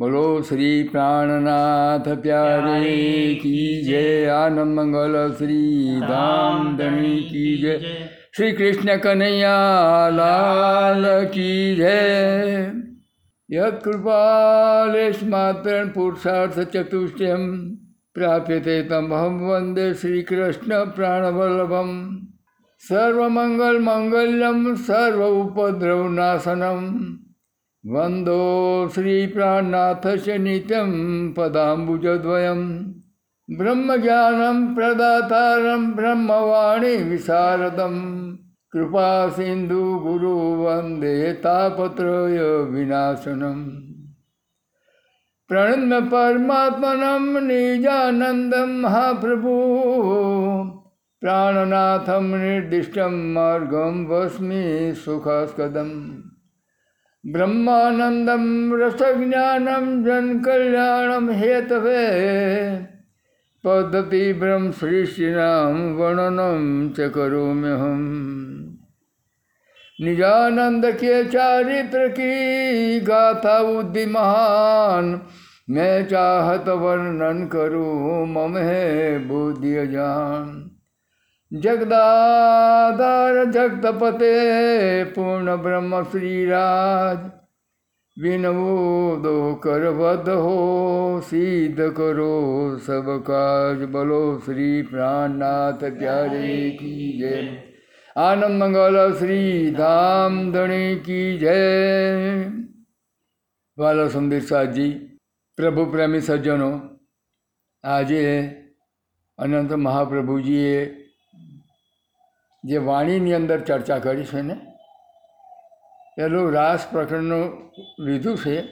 બોલો શ્રી પ્રાણનાથ પ્યારે કી જય આનંદ મંગલ શ્રી ધામ ધણી કી જય. શ્રી કૃષ્ણ કનૈયા લાલ કી જય. યત કૃપાલેશ માત્ર પુરુષાર્થ ચતુષ્ટયમ પ્રાપ્યતે તમહમ વંદે શ્રી કૃષ્ણ પ્રાણવલ્લભમ. સર્વમંગલ મંગલ્યમ સર્વ ઉપદ્રવ નાશનમ. વંદો શ્રી પ્રાણનાથ નિત્યં પદાંબુજદ્વયમ બ્રહ્મજ્ઞાનમ પ્રદાતારમ બ્રહ્મવાણી વિશારદમ કૃપા સિંધુ ગુરુ વંદે તાપત્રય વિનાશનમ પ્રણમ્ય પરમાત્મનમ નિજાનંદમ મહાપ્રભુ પ્રાણનાથમ નિર્દિષ્ટમ માર્ગમ વસ્મી સુખાસ્કદમ બ્રહ્માનંદમ રસજ્ઞાનમ જનકલ્યાણમ હેતવે. પદ્ધતિ બ્રહ્મ સૃષ્ટિનામ વર્ણનમ ચ કરોમ્યહમ. નિજાનંદ કે ચારિત્ર કી ગાથા બુદ્ધિ મહાન. મેં ચાહત વર્ણન કરું મમ બુદ્ધિ અજાન જગદાધાર જગતપતે પૂર્ણ બ્રહ્મ શ્રીરાજ. વિનવોદો કરવદ હો, સિદ્ધ કરો સબ કાજ બોલો શ્રી પ્રાણનાથ પ્યારે કી જય. આનંદ મંગલ શ્રી ધામ ધણી કી જય. વાલો સંદીર સાહજી, પ્રભુ પ્રેમી સજ્જનો, આજે અનંત મહાપ્રભુજીએ જે વાણીની અંદર ચર્ચા કરી છે ને, પેલું રાસ પ્રકરણનું લીધું છે,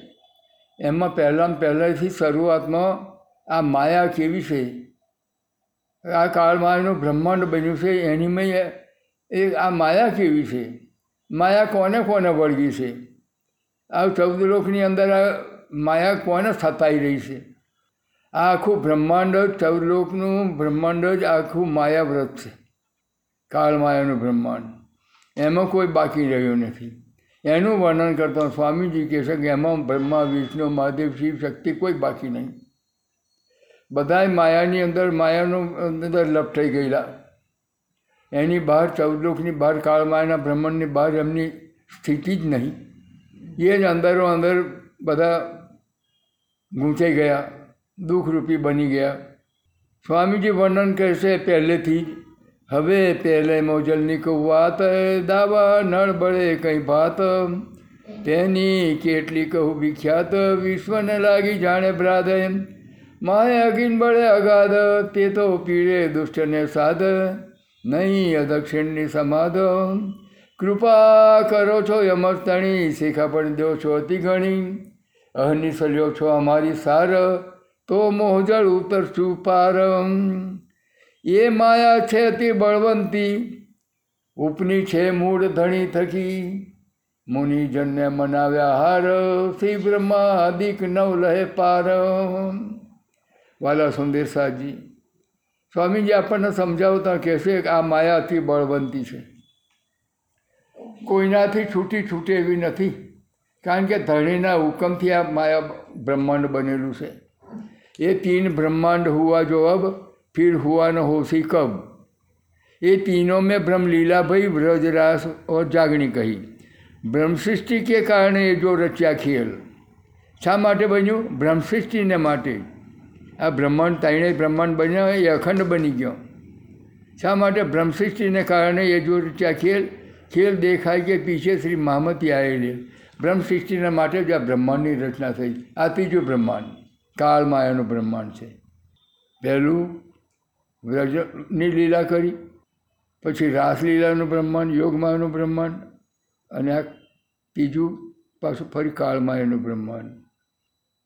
એમાં પહેલાં પહેલાંથી શરૂઆતમાં આ માયા કેવી છે? આ કાળમાયાનું બ્રહ્માંડ બન્યું છે, એની મેં એ આ માયા કેવી છે? માયા કોને કોને વળગી છે? આ ચૌદ લોકની અંદર આ માયા કોને સતાઈ રહી છે? આ આખું બ્રહ્માંડ જ ચૌદ લોકનું બ્રહ્માંડ જ આખું માયાવ્રત છે. કાળમાયાનું બ્રહ્માંડ. એમાં કોઈ બાકી રહ્યું નથી. એનું વર્ણન કરતા સ્વામીજી કહે છે કે એમાં બ્રહ્મા, વિષ્ણુ, મહાદેવ, શિવ, શક્તિ કોઈ બાકી નહીં. બધાય માયાની અંદર, માયાનું અંદર લપ થઈ ગયેલા. એની બહાર ચૌદલોકની, બહાર કાળમાયાના બ્રહ્માંડની, બહાર એમની સ્થિતિ જ નહીં. એ જ અંદરો અંદર બધા ગૂંચાઈ ગયા, દુઃખરૂપી બની ગયા. સ્વામીજી વર્ણન કરશે પહેલેથી જ હવે પહેલે મોજલની કૌવાત દાવા નળ બળે કંઈ ભાત. તેની કેટલી કહું વિખ્યાત વિશ્વને લાગી જાણે ભ્રાદ માય અગિન બળે અગાધ, તે તો પીળે દુષ્ટને સાધ. નહીં અદક્ષિણની સમાધ. કૃપા કરો છો યમસ્તણી શીખા પણ દો છો અતિ ઘણી. અહની સલ્યો છો અમારી સાર, તો મોહજળ ઉતરશું પાર. એ માયા છે તે બળવંતી, ઉપની છે મૂળ ધણી થકી. મુનિજનને મનાવ્યા હાર શ્રી બ્રહ્માદિક નવ લહે પાર. વાલા સુંદર સાહજી સ્વામીજી આપણને સમજાવતા કહેશે કે આ માયાથી બળવંતી છે. કોઈનાથી છૂટી છૂટે એવી નથી, કારણ કે ધણીના હુકમથી આ માયા બ્રહ્માંડ બનેલું છે. એ તીન બ્રહ્માંડ હોવા જવાબ फिर हुआ न हो सी कब ये तीनों में ब्रह्मलीला भई ब्रजरास और जागणी कही બ્રહ્મસૃષ્ટિ કે કારણે જો રચ્યા ખેલ? શા માટે બન્યું? બ્રહ્મસૃષ્ટિને માટે. આ બ્રહ્માંડ તાણે બ્રહ્માંડ બન્યા એ અખંડ બની ગયો. શા માટે બ્રહ્મસૃષ્ટિને કારણે એ જો રચ્યા ખેલ? ખેલ દેખાય કે પીછે શ્રી મહામતી આવેલી બ્રહ્મસૃષ્ટિના માટે જ આ બ્રહ્માંડની રચના થઈ. આ ત્રીજું બ્રહ્માંડ. કાળમાયાનું બ્રહ્માંડ છે. પહેલું વ્રજની લીલા કરી. પછી રાસલીલાનું બ્રહ્માંડ યોગમાયાનું બ્રહ્માંડ અને આ ત્રીજું પાછું ફરી કાળમાયાનું બ્રહ્માંડ.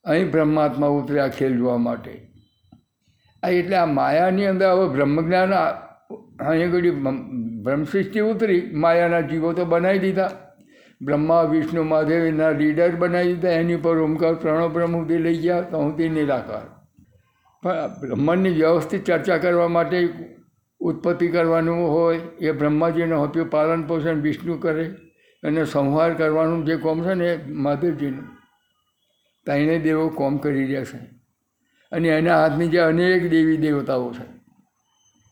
અહીં બ્રહ્માત્મા ઉતર્યા ખેલ જોવા માટે. આ એટલે આ માયાની અંદર હવે બ્રહ્મજ્ઞાન અહીં આગળ બ્રહ્મસૃષ્ટિ ઉતરી, માયાના જીવો તો બનાવી દીધા. બ્રહ્મા, વિષ્ણુ મહાદેવના લીડર બનાવી દીધા. એની પર ઓમકાર પ્રણવ બ્રહ્મ લઈ ગયા. તો હું તે નિરાકાર બ્રહ્માંડની વ્યવસ્થિત ચર્ચા કરવા માટે ઉત્પત્તિ કરવાનું હોય, એ બ્રહ્માજીને આપ્યું પાલન પોષણ વિષ્ણુ કરે અને સંહાર કરવાનું જે કોમ છે ને એ મહાદેવજીનું. ત્રણેય દેવો કોમ કરી રહ્યા છે. અને એના હાથની જે અનેક દેવી દેવતાઓ છે.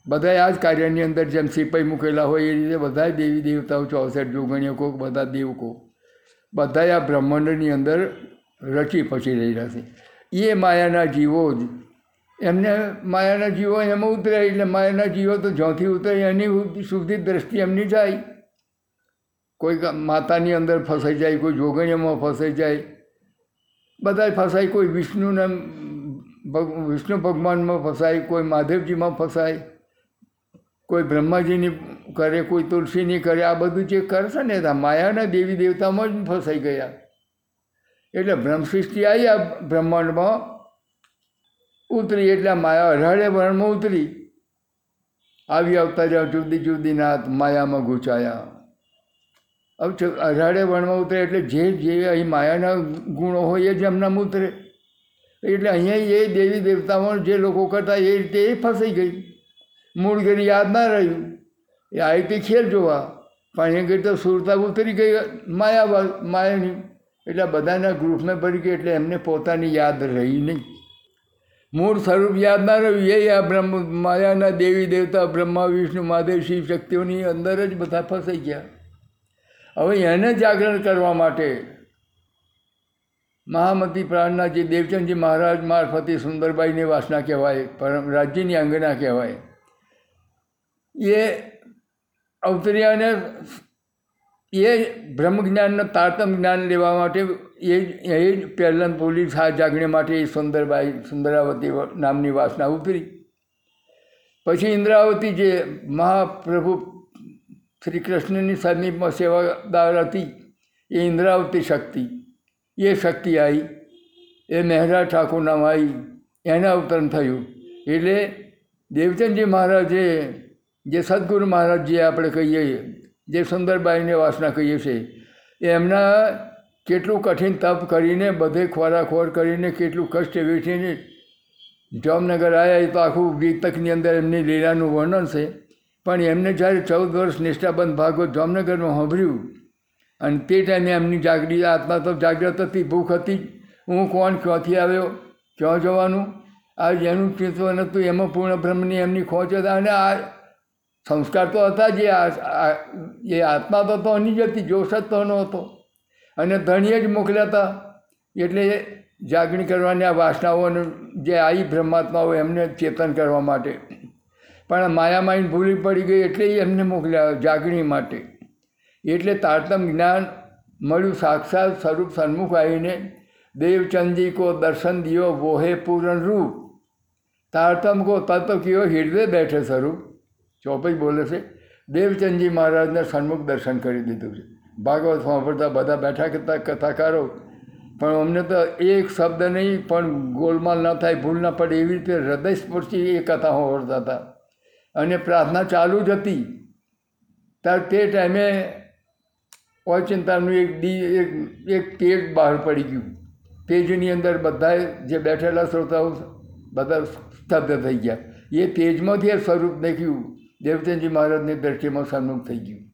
બધા આ જ કાર્યની અંદર જેમ સિપાઈ મૂકેલા હોય એ રીતે બધા દેવી દેવતાઓ, ચોસઠ જોગણીઓ કોક, બધા દેવકો બધા આ બ્રહ્માંડની અંદર રચી પછી રહેલા છે. એ માયાના જીવો જ એમને માયાના જીવો એમાં ઉતરે એટલે માયાના જીવો તો જ્યાંથી ઉતરે એની સુધી દ્રષ્ટિ એમની જાય. કોઈ માતાની અંદર ફસાઈ જાય, કોઈ જોગણીઓમાં ફસાઈ જાય. બધા ફસાય, કોઈ વિષ્ણુના વિષ્ણુ ભગવાનમાં ફસાય, કોઈ મહાદેવજીમાં ફસાય, કોઈ બ્રહ્માજીની કરે, કોઈ તુલસીની કરે, આ બધું જે કરશે ને તો માયાના દેવી દેવતામાં જ ફસાઈ ગયા. એટલે બ્રહ્મસૃષ્ટિ આવી આ બ્રહ્માંડમાં ઉતરી એટલે માયા અઢારે વર્ણમાં ઉતરી. આવી આવતા જ્યાં જુદી જુદી નાત માયામાં ગુચાયા હવે અઢારે વર્ણમાં ઉતરે એટલે જે જે અહીં માયાના ગુણો હોય એ જ એમના ઉતરે. એટલે અહીંયા એ દેવી દેવતાઓ જે લોકો કરતા એ રીતે એ ફસાઈ ગઈ. મૂળ ઘડી યાદ ના રહ્યું. એ આવી તે ખેર જોવા. પણ એ ગઈ તો સુરતા ઉતરી ગઈ માયા માયાની. એટલે બધાના ગ્રુપમાં ભરી ગઈ એટલે એમને પોતાની યાદ રહી નહીં. મૂળ સ્વરૂપ યાદ ના રહ્યું. એ આ બ્રહ્મ, માયાના દેવી દેવતા, બ્રહ્મા, વિષ્ણુ, મહાદેવ, શિવ શક્તિઓની અંદર જ બધા ફસાઈ ગયા. હવે એને જાગરણ કરવા માટે મહામતી પ્રાણના જે દેવચંદજી મહારાજ મારફતે સુંદરબાઈની વાસના કહેવાય, પરમ રાજ્યની અંગના કહેવાય. એ અવતર્યાને એ બ્રહ્મ જ્ઞાનના તારતમ જ્ઞાન લેવા માટે એ એ જ પહેલાં પોલીસ હાથ જાગણી માટે એ સુંદરબાઈ, સુંદરાવતી નામની વાસના ઉતરી પછી ઇન્દ્રાવતી જે મહાપ્રભુ શ્રી કૃષ્ણની સમીપમાં સેવાદાર હતી, એ ઇન્દ્રાવતી શક્તિ. એ શક્તિ આવી એ મહેરા ઠાકોરનામાં આવી એના અવતરણ થયું. એટલે દેવચંદજી મહારાજે જે સદગુરુ મહારાજ જે આપણે કહીએ, જે સુંદરબાઈને વાસના કહીએ છીએ, એમના કેટલું કઠિન તપ કરીને, બધે ખોરાખોર કરીને, કેટલું કષ્ટ વેઠીને જામનગર આવ્યા એ તો આખું ગીતકની અંદર એમની લીલાનું વર્ણન છે. પણ એમને જ્યારે ચૌદ વર્ષ નિષ્ઠાબંધ ભાગવત જામનગરમાં સાંભળ્યું, અને તે ટાઈમે એમની જાગૃત આત્મા તો જાગ્રત હતી, ભૂખ હતી, હું કોણ, ક્યાંથી આવ્યો, ક્યાં જવાનું આ જેનું ચિત્વ હતું, એમાં પૂર્ણ બ્રહ્મની એમની ખોચ હતા, અને આ સંસ્કાર તો હતા જે, એ આત્મા તો એની જ હતી જોશ જ તો નહોતો અને ધણીએ જ મોકલ્યા હતા. એટલે જાગણી કરવાની આ વાસનાઓને જે આવી બ્રહ્માત્માઓ એમને ચેતન કરવા માટે. પણ માયામાઈન ભૂલી પડી ગઈ એટલે એમને મોકલ્યા જાગણી માટે. એટલે તારતમ જ્ઞાન મળ્યું સાક્ષાત સ્વરૂપ સન્મુખ આવીને દેવચંદી કો દર્શન દિયો વોહે પૂરણ રૂપ. તારતમ કો તત્વ કયો હિરદે બેઠે સ્વરૂપ. ચોપઈ બોલે છે દેવચંદજી મહારાજને સન્મુખ દર્શન કરી દીધું છે. ભાગવત સાંભળતા બધા બેઠા કરતા કથાકારો. પણ અમને તો એક શબ્દ નહીં, પણ ગોલમાલ ન થાય, ભૂલ ન પડે એવી રીતે હૃદયસ્પર્શી એ કથા સાંભળતા હતા. અને પ્રાર્થના ચાલુ જ હતી. ત્યારે તે ટાઈમે ઓચિંતાનું એક ડી, એક એક પેજ બહાર પડી ગયું. પેજની અંદર બધા જે બેઠેલા શ્રોતાઓ બધા સ્તબ્ધ થઈ ગયા. એ પેજમાંથી સ્વરૂપ દેખ્યું. દેવચંદજી મહારાજની દ્રષ્ટિમાં સન્મુખ થઈ ગયું.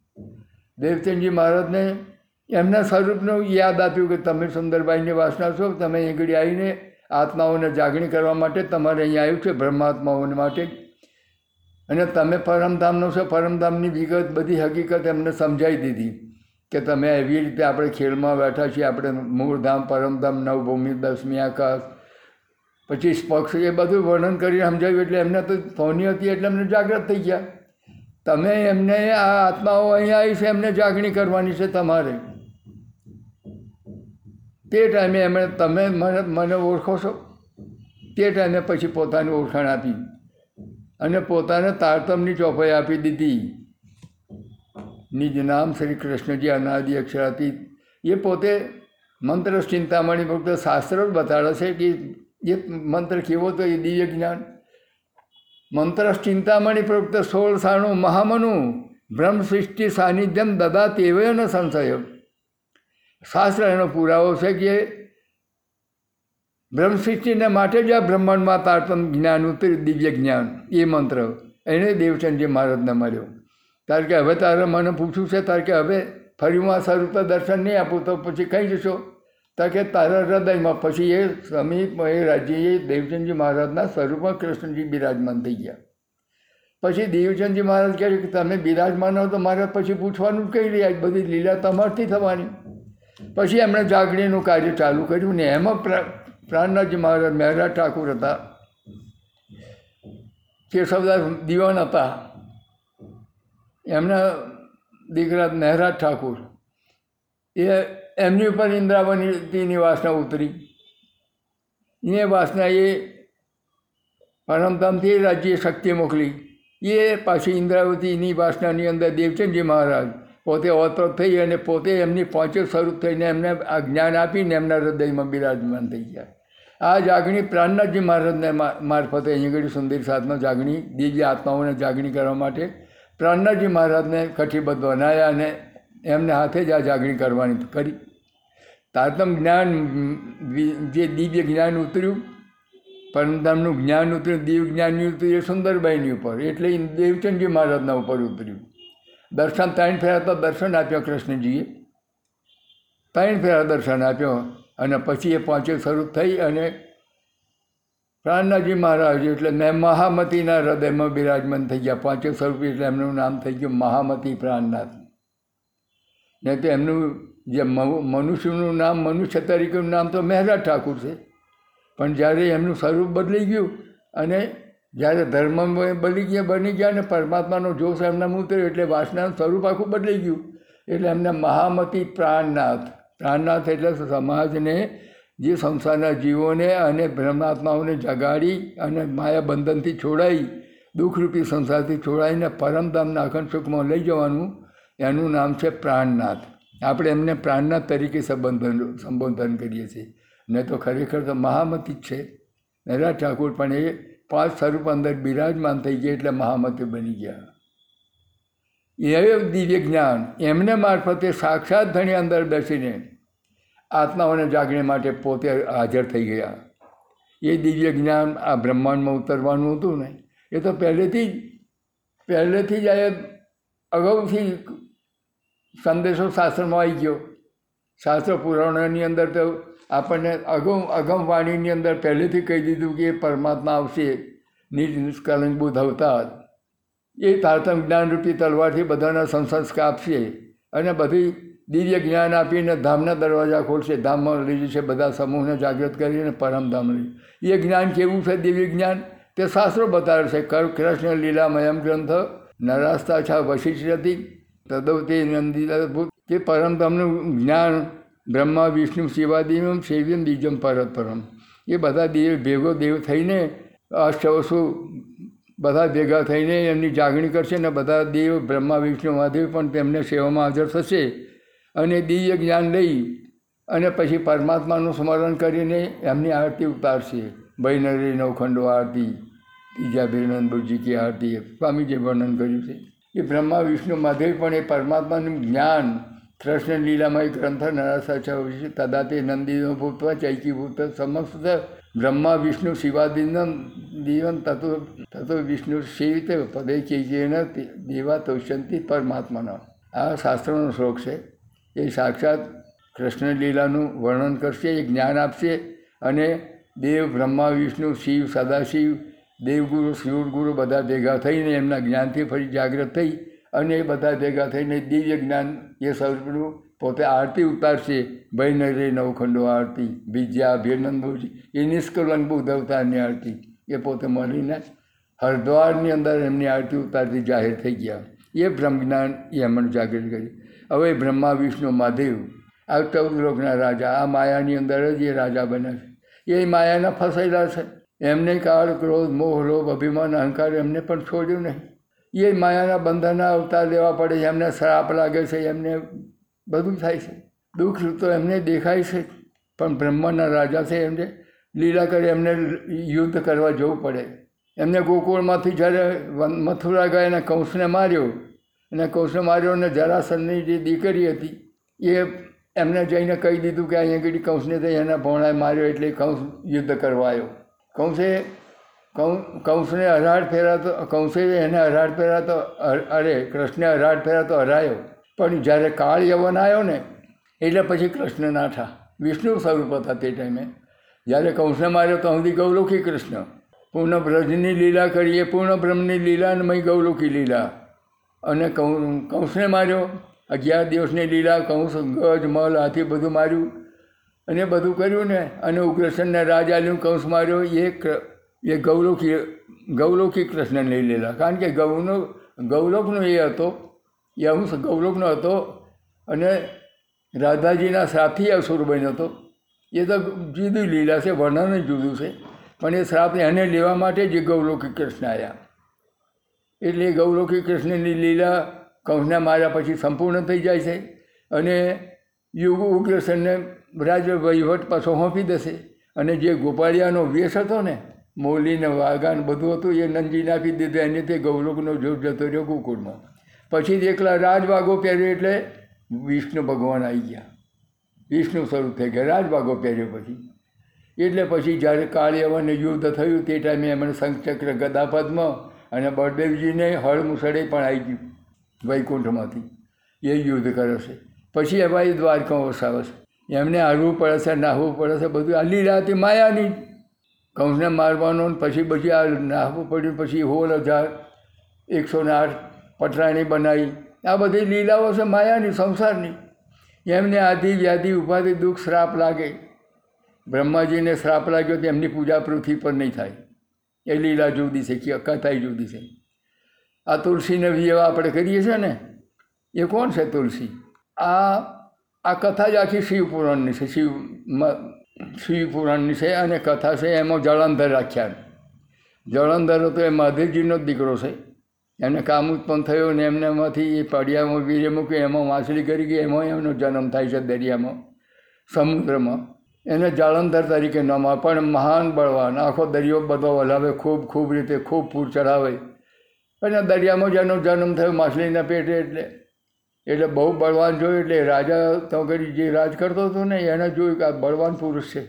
દેવચંદજી મહારાજને એમના સ્વરૂપનું યાદ આપ્યું કે તમે સુંદરબાઈની વાસના છો, તમે આગળ આવીને આત્માઓને જાગણી કરવા માટે તમારે અહીંયા આવ્યું છે, બ્રહ્માત્માઓને માટે. અને તમે પરમધામનો છો, પરમધામની વિગત બધી હકીકત એમને સમજાવી દીધી કે તમે એવી રીતે આપણે ખેલમાં બેઠા છીએ, આપણે મૂળધામ, પરમધામ, નવભૂમિ, દસમી આકાશ, પછી સ્પક્ષ એ બધું વર્ણન કરી સમજાવ્યું એટલે એમને તો ફોની હતી એટલે એમને જાગૃત થઈ ગયા. તમે એમને આ આત્માઓ અહીંયા આવી છે, એમને જાગણી કરવાની છે તમારે. તે ટાઈમે એમણે તમે મને મને ઓળખો છો. તે ટાઈમે પછી પોતાની ઓળખાણ આપી. અને પોતાને તારતમની ચોપાઈ આપી દીધી. નિજ નામ શ્રી કૃષ્ણજી અનાદિ અક્ષરાતીત એ પોતે મંત્ર ચિંતામણી ફક્ત શાસ્ત્રો બતાડે છે કે એ મંત્ર કેવો તો એ દિવ્ય જ્ઞાન. મંત્ર ચિંતામણી પ્રવૃત્ત સોળ સાણું મહામનું બ્રહ્મ સૃષ્ટિ સાનિધ્યમ દદા તેવો ન સંશય શાસ્ત્ર એનો પુરાવો છે કે બ્રહ્મસૃષ્ટિને માટે જ આ બ્રહ્માંડમાં તારતમ જ્ઞાન ઉતર્યું દિવ્ય જ્ઞાન એ મંત્ર એને દેવચંદજી મહારાજને મળ્યો તારે કે હવે તારે મને પૂછવું છે તારે કે હવે ફરી હું આ સ્વરૂપ દર્શન નહીં આપું તો પછી કહી જશો તો કે તારા હૃદયમાં પછી એ સમીપ એ રાજ્ય એ દેવચંદજી મહારાજના સ્વરૂપમાં કૃષ્ણજી બિરાજમાન થઈ ગયા. પછી દેવચંદજી મહારાજ કહે કે તમે બિરાજમાન હો તો મહારાજ પછી પૂછવાનું કઈ રહ્યા? બધી લીલા તમારથી થવાની. પછી એમણે જાગણીનું કાર્ય ચાલુ કર્યું ને એમાં પ્રા- પ્રાણનાથજી મહારાજ મહેરા ઠાકુર હતા. કેશવદાસ દિવાન હતા. એમના દીકરા મહેરાજ ઠાકુર. એ એમની ઉપર ઇન્દ્રાવતીની વાસના ઉતરી. એ વાસના એ પરમધામથી રાજ્ય શક્તિ મોકલી. એ પાછી ઇન્દ્રાવતીની વાસનાની અંદર દેવચંદજી મહારાજ, પોતે અવતર થઈ અને પોતે એમની પહોંચે સ્વરૂપ થઈને એમને આ જ્ઞાન આપીને એમના હૃદયમાં બિરાજમાન થઈ ગયા. આ જાગણી પ્રાણનાથજી મહારાજને મારફતે અહીં સુંદર સાધનો જાગણી દિવ્ય આત્માઓને જાગણી કરવા માટે પ્રાણનાથજી મહારાજને કઠિબદ્ધ બનાવ્યા અને એમને હાથે જ આ જાગણી કરવાની કરી. તારતમ જ્ઞાન જે દિવ્ય જ્ઞાન ઉતર્યું, પરમધામનું જ્ઞાન ઉતર્યું દિવ્ય જ્ઞાન ઉતર્યું, એ સુંદરબાઈની ઉપર, એટલે દેવચંદજી મહારાજના ઉપર ઉતર્યું. દર્શન ત્રણ ફેરા તો દર્શન આપ્યો કૃષ્ણજીએ. ત્રણ ફેરા દર્શન આપ્યો અને પછી એ પાંચે સ્વરૂપ થઈ અને પ્રાણનાથજી મહારાજ એટલે મેં મહામતીના હૃદયમાં બિરાજમાન થઈ ગયા. પાંચે સ્વરૂપ એટલે એમનું નામ થઈ ગયું મહામતી પ્રાણનાથ. ને તો એમનું જે મનુ- મનુષ્યનું નામ, મનુષ્ય તરીકેનું નામ તો મહેરા ઠાકુર છે. પણ જ્યારે એમનું સ્વરૂપ બદલી ગયું અને જ્યારે ધર્મ બની ગયા બની ગયા અને પરમાત્માનો જોશ એમનામાં ઉતર્યો એટલે વાસનાનું સ્વરૂપ આખું બદલી ગયું. એટલે એમને મહામતી પ્રાણનાથ. પ્રાણનાથ એટલે સમાજને, જે સંસારના જીવોને અને બ્રહ્માત્માઓને જગાડી અને માયા બંધનથી છોડાઈ, દુઃખરૂપી સંસારથી છોડાઈને પરમધામના અખંડ સુખમાં લઈ જવાનું એનું નામ છે પ્રાણનાથ. આપણે એમને પ્રાણનાથ તરીકે સંબોધન સંબોધન કરીએ છીએ. ને તો ખરેખર તો મહામતી જ છે. નરા ઠાકુર પણ એ પાંચ સ્વરૂપ અંદર બિરાજમાન થઈ ગયા એટલે મહામતી બની ગયા. એ દિવ્ય જ્ઞાન. એમને મારફતે સાક્ષાત ધણી અંદર બેસીને આત્માઓને જાગણી માટે પોતે હાજર થઈ ગયા. એ દિવ્ય જ્ઞાન આ બ્રહ્માંડમાં ઉતરવાનું હતું ને એ તો પહેલેથી જ પહેલેથી જ આ અગાઉથી સંદેશો શાસ્ત્રમાં આવી ગયો. શાસ્ત્ર પુરાણોની અંદર તો આપણને અગમ અગમ વાણીની અંદર પહેલેથી કહી દીધું કે એ પરમાત્મા આવશે, નિજ નિષ્કલંક બુદ્ધ અવતાર. એ તારતમ જ્ઞાનરૂપી તલવારથી બધાના સંસંસ્કાર આપશે અને બધી દિવ્ય જ્ઞાન આપીને ધામના દરવાજા ખોલશે. ધામમાં લઈ જશે, બધા સમૂહને જાગૃત કરીને પરમધામ લઈ એ જ્ઞાન કેવું છે દિવ્ય જ્ઞાન? તે શાસ્ત્રો બતાવે છે. કૃષ્ણ લીલામયમ ગ્રંથ નરાસ્તા છા વશિષ્ઠતી તદવતે તે પરમ તમને જ્ઞાન બ્રહ્મા વિષ્ણુ શિવાદિમ સેવ્યમ બીજમ પરત પરમ એ બધા દેવ ભેગો દેવ થઈને અષ્ટવસુ બધા ભેગા થઈને એમની જાગણી કરશે ને બધા દેવ બ્રહ્મા વિષ્ણુ મહાદેવ પણ તેમને સેવામાં હાજર થશે। અને દિવ્ય જ્ઞાન લઈ અને પછી પરમાત્માનું સ્મરણ કરીને એમની આરતી ઉતારશે। બૈનરી નવખંડો આરતી ત્રીજા બુજી કી આરતી, સ્વામીજી વર્ણન કર્યું છે। એ બ્રહ્મા, વિષ્ણુ મહાદેવ પણ એ પરમાત્માનું જ્ઞાન, કૃષ્ણ લીલામય ગ્રંથ નરાસા વિશે તદા તે નંદીનો ભૂતવા ચૈકી ભૂત સમસ્ત બ્રહ્મા, વિષ્ણુ, શિવાદિનમ દીવન તતો તતો વિષ્ણુ સેવિત પદે ચૈકેન દેવા તૌષ્યંતિ પરમાત્માના. આ શાસ્ત્રનો શ્લોક છે. એ સાક્ષાત કૃષ્ણ લીલાનું વર્ણન કરશે, એ જ્ઞાન આપશે અને દેવ, બ્રહ્મા, વિષ્ણુ, શિવ, સદાશિવ દેવગુરુ, શિવગુરુ બધા ભેગા થઈને એમના જ્ઞાનથી ફરી જાગૃત થઈ અને એ બધા ભેગા થઈને દિવ્ય જ્ઞાન એ સ્વરૂપનું પોતે આરતી ઉતારશે. ભયનરી નવખંડો આરતી, વિદ્યા ભીરનંદભુજી એ નિષ્કલંક ઉદ્ધવતાની આરતી. એ પોતે મળીને હરિદ્વારની અંદર એમની આરતી ઉતારતી જાહેર થઈ ગયા. એ બ્રહ્મ જ્ઞાન એ એમણે જાગૃત કર્યું. હવે બ્રહ્મા, વિષ્ણુ, મહાદેવ, આ ચૌદ લોકના રાજા, આ માયાની અંદર જ એ રાજા બન્યા છે. એ માયાના ફસાયેલા છે. એમને કાળ ક્રોધ, મોહ, લોભ, અભિમાન, અહંકાર એમને પણ છોડ્યું નહીં. એ માયાના બંધનના અવતાર લેવા પડે છે એમને શ્રાપ લાગે છે, એમને બધું થાય છે. દુઃખ તો એમને દેખાય છે, પણ બ્રહ્માના રાજા છે એમને લીલા કરી એમને યુદ્ધ કરવા જવું પડે. એમને ગોકુળમાંથી જ્યારે મથુરા ગયા અને કંસને માર્યો, અને કંસને માર્યો અને જરાસનની જે દીકરી હતી, એ એમને જઈને કહી દીધું કે અહીંયા કંસને તો એના ભોણાએ માર્યો એટલે કંસ યુદ્ધ કરવા આવ્યો. કંસે કંસને અઢાર ફેરા તો, કંસે એને હરાડ ફેરા તો અરે કૃષ્ણે ફેરા તો હરાયો પણ જ્યારે કાળ યવન આવ્યો ને, એટલે પછી કૃષ્ણ નાઠા વિષ્ણુ સ્વરૂપ હતા તે ટાઈમે. જ્યારે કંસને માર્યો તો સુધી ગૌલોકી કૃષ્ણ. પૂર્ણ બ્રજની લીલા કરીએ પૂર્ણ બ્રહ્મની લીલા અને મય ગૌલોકી લીલા. અને કંસને માર્યો. અગિયાર દિવસની લીલા કંસ, ગજ, મલ હાથી બધું માર્યું. અને બધું કર્યું ને, અને ઉગ્રસેનને રાજ આલ્યું કંસ માર્યો, એ એ ગૌલોકી ગૌલોકી કૃષ્ણ લઈ લેલા કારણ કે ગૌનો, ગૌલોકનો એ હતો, એ અંશ ગૌલોકનો હતો, અને રાધાજીના શ્રાપથી અસુર બન્યો હતો. એ તો જુદી લીલા છે, વર્ણન જુદું છે, પણ એ શ્રાપ એને લેવા માટે જ ગૌલોકી કૃષ્ણ આવ્યા એટલે ગૌલોકી કૃષ્ણની લીલા કંસને માર્યા પછી સંપૂર્ણ થઈ જાય છે, અને યુગ ઉગ્રસેનને રાજ વહીવટ પાછો સોંપી દેશે. અને જે ગોપાળિયાનો વેશ હતો ને, મોલીને વાઘાન બધું હતું, એ નંદજીને આપી દીધું એને તે ગૌલોકનો જોગ જતો રહ્યો ગોકુળમાં. પછી એકલા રાજવાગો પહેર્યો એટલે વિષ્ણુ ભગવાન આવી ગયા. વિષ્ણુ સ્વરૂપ થઈ ગયા રાજવાગો પહેર્યો પછી. એટલે પછી જ્યારે કાળિયાવાને યુદ્ધ થયું, તે ટાઈમે એમણે શંખચક્ર ગદાપદ્મ અને બળદેવજીને હળ મુસળે પણ આવી ગયું વૈકુંઠમાંથી. એ યુદ્ધ કરે છે. પછી એમાં એ દ્વારકા વસાવે છે. એમને હારવું પડે છે, નાહવું પડે છે, બધું. આ લીલા હતી માયાની કંસને મારવાનો પછી પછી આ નાહવું પડ્યું, પછી હોળ હજાર, એકસો ને આઠ પટરાણી બનાવી. આ બધી લીલાઓ છે માયાની, સંસારની. એમને આધિ વ્યાધિ ઉપાધિ, દુઃખ, શ્રાપ લાગે. બ્રહ્માજીને શ્રાપ લાગ્યો તો એમની પૂજા પૃથ્વી પર નહીં થાય. એ લીલા જુદી છે, કે કથાઈ જુદી છે. આ તુલસીને વિવાહ આપણે કરીએ છીએ ને? એ કોણ છે તુલસી? આ આ કથા જ આખી શિવપુરાણની છે. શિવ શિવપુરાણની છે અને કથા છે એમાં જળંધર રાખ્યા જળંધર હતો એ મહાદેવજીનો જ દીકરો છે. એને કામ ઉત્પન્ન થયો ને એમને એમાંથી એ પડિયામાં વીરે મૂકી એમાં માછલી કરી ગઈ એમાં એમનો જન્મ થાય છે દરિયામાં, સમુદ્રમાં. એને જાળંધર તરીકે નામ પણ મહાન બળવાન. આખો દરિયો બધો હલાવે ખૂબ ખૂબ રીતે, ખૂબ પૂર ચઢાવે. અને દરિયામાં જેનો જન્મ થયો, માછલીના પેટે એટલે. એટલે બહુ બળવાન જોયું એટલે રાજા તો ઘડી જે રાજ કરતો હતો ને, એને જોયું કે આ બળવાન પુરુષ છે.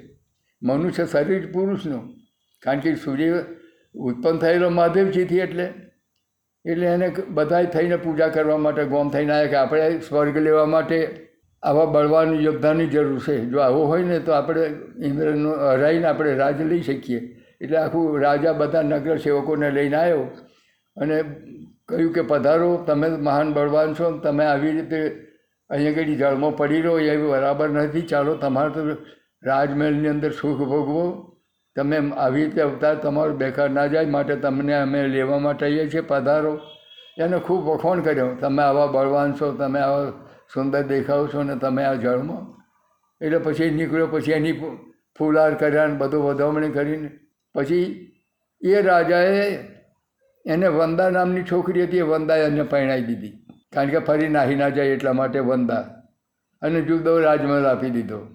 મનુષ્ય શરીર પુરુષનું. કારણ કે સૂર્ય ઉત્પન્ન થયેલો મહાદેવજીથી એટલે. એટલે એને બધાય થઈને પૂજા કરવા માટે, ગોમ થઈને આવ્યા કે આપણે સ્વર્ગ લેવા માટે આવા બળવાન યોદ્ધાની જરૂર છે. જો આવો હોય ને, તો આપણે ઇન્દ્રનો હરાઈને આપણે રાજ લઈ શકીએ. એટલે આખું રાજા બધા નગર સેવકોને લઈને આવ્યો અને કહ્યું કે પધારો, તમે મહાન બળવાન છો, તમે આવી રીતે અહીંયા આગળ જળમાં પડી રહો, એ બરાબર નથી. ચાલો, તમારે તો રાજમહેલની અંદર સુખ ભોગવો. તમે આવી રીતે અવતાર તમારો બેકાર ના જાય, માટે તમને અમે લેવા માટે આવીએ છીએ, પધારો. એને ખૂબ વખોણ કર્યો, તમે આવા બળવાન છો, તમે આવા સુંદર દેખાવ છો ને તમે આ જળમાં એટલે પછી નીકળ્યો, પછી એની ફૂલાર કર્યા ને બધું વધામણી કરીને. પછી એ રાજાએ એને વંદા નામની છોકરી હતી, એ વંદાએ એને પરણાવી દીધી. કારણ કે ફરી નાહી ના જાય એટલા માટે વંદા. અને જુદો રાજમહેલ આપી દીધો.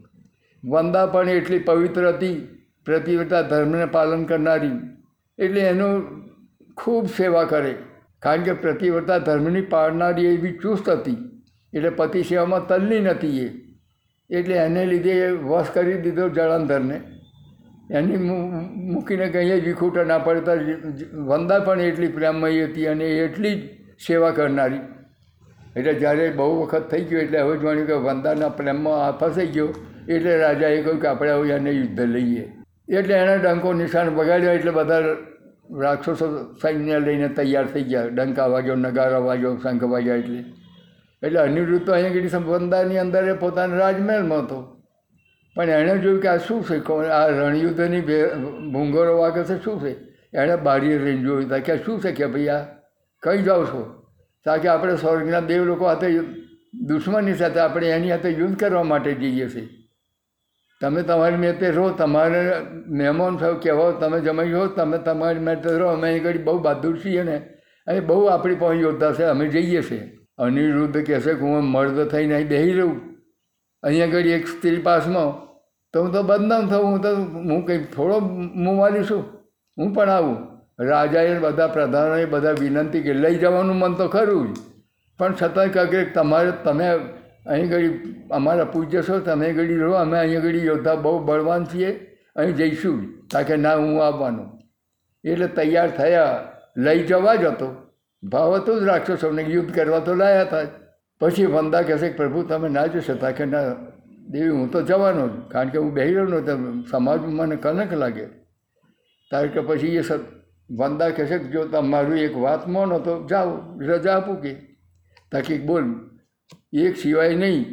વંદા પણ એટલી પવિત્ર હતી, પ્રતિવ્રતા ધર્મને પાલન કરનારી. એટલે એનું ખૂબ સેવા કરે. કારણ કે પ્રતિવ્રતા ધર્મની પાળનારી એવી ચુસ્ત હતી. એટલે પતિ સેવામાં તલ્લીન હતી એ. એટલે એને લીધે વશ કરી દીધો જળંધરને. એની મૂકીને કંઈ વિખૂટા ના પડતા વંદા પણ એટલી પ્રેમમય હતી અને એટલી જ સેવા કરનારી. એટલે જ્યારે બહુ વખત થઈ ગયો, એટલે હવે જાણ્યું કે વંદાના પ્રેમમાં આ ફસાઈ ગયો, એટલે રાજાએ કહ્યું કે આપણે હવે એને યુદ્ધ લઈએ. એટલે એણે ડંકો નિશાન વગાડ્યો, એટલે બધા રાક્ષસો સૈન્ય લઈને તૈયાર થઈ ગયા. ડંકા વાગ્યો, નગારા વાગ્યો, શંખ વાગ્યા એટલે. એટલે અનિરુદ્ધ તો અહીંયા આગળ વંદાની અંદર પોતાના રાજમહેલમાં હતો. પણ એણે જોયું કે આ શું છે? આ રણયુદ્ધની ભૂંગરો વાગે છે, શું છે? એણે બારીએ રહીને જોયું. તા કે શું છે કે ભાઈ આ? કઈ જાઓ છો? કારણ કે આપણે સ્વર્ગના દેવ લોકો હાથે દુશ્મની સાથે આપણે એની હાથે યુદ્ધ કરવા માટે જઈએ છીએ. તમે તમારી મેતે રહો, તમારે મહેમાન સાહેબ કહેવાઓ તમે જમાઈ હો તમે તમારી મેતે રહો, અમે અહીં ઘડી બહુ બહાદુર છીએ ને, અને બહુ આપણી પાસે યોદ્ધા છે, અમે જઈએ છીએ. અનિરુદ્ધ કહેશે કે હું મર્દ થઈને અહીં બેહી રહું. અહીંયા આગળ એક સ્ત્રી પાસમાં, તો હું તો બદનામ થઉં, હું તો હું કંઈ થોડો મુંવાલી છું. હું પણ આવું. રાજાએ બધા પ્રધાનોએ બધા વિનંતી કે લઈ જવાનું મન તો ખરું પણ છતાં કહે તમારે, તમે અહીં ઘડી અમારા પૂજ્ય છો, તમે ઘડી રહો, અમે અહીં ઘડી યોદ્ધા બહુ બળવાન છીએ, અહીં જઈશું જ. કારણ કે ના, હું આવવાનું. એટલે તૈયાર થયા, લઈ જવા જ હતો. ભાવ હતો જ રાક્ષસોને યુદ્ધ કરવા તો લાયા હતા. પછી વંદા કહેશે કે પ્રભુ, તમે ના જશો. શકતા કે ના દેવી, હું તો જવાનો જ. કારણ કે હું બેહી રહ્યો નહોતો. સમાજમાં મને કનક લાગે. તારે કે પછી એ વંદા કહેશે કે જો તમારું એક વાત માનો તો જાઓ, રજા આપું કે. તાકી બોલ, એક સિવાય નહીં.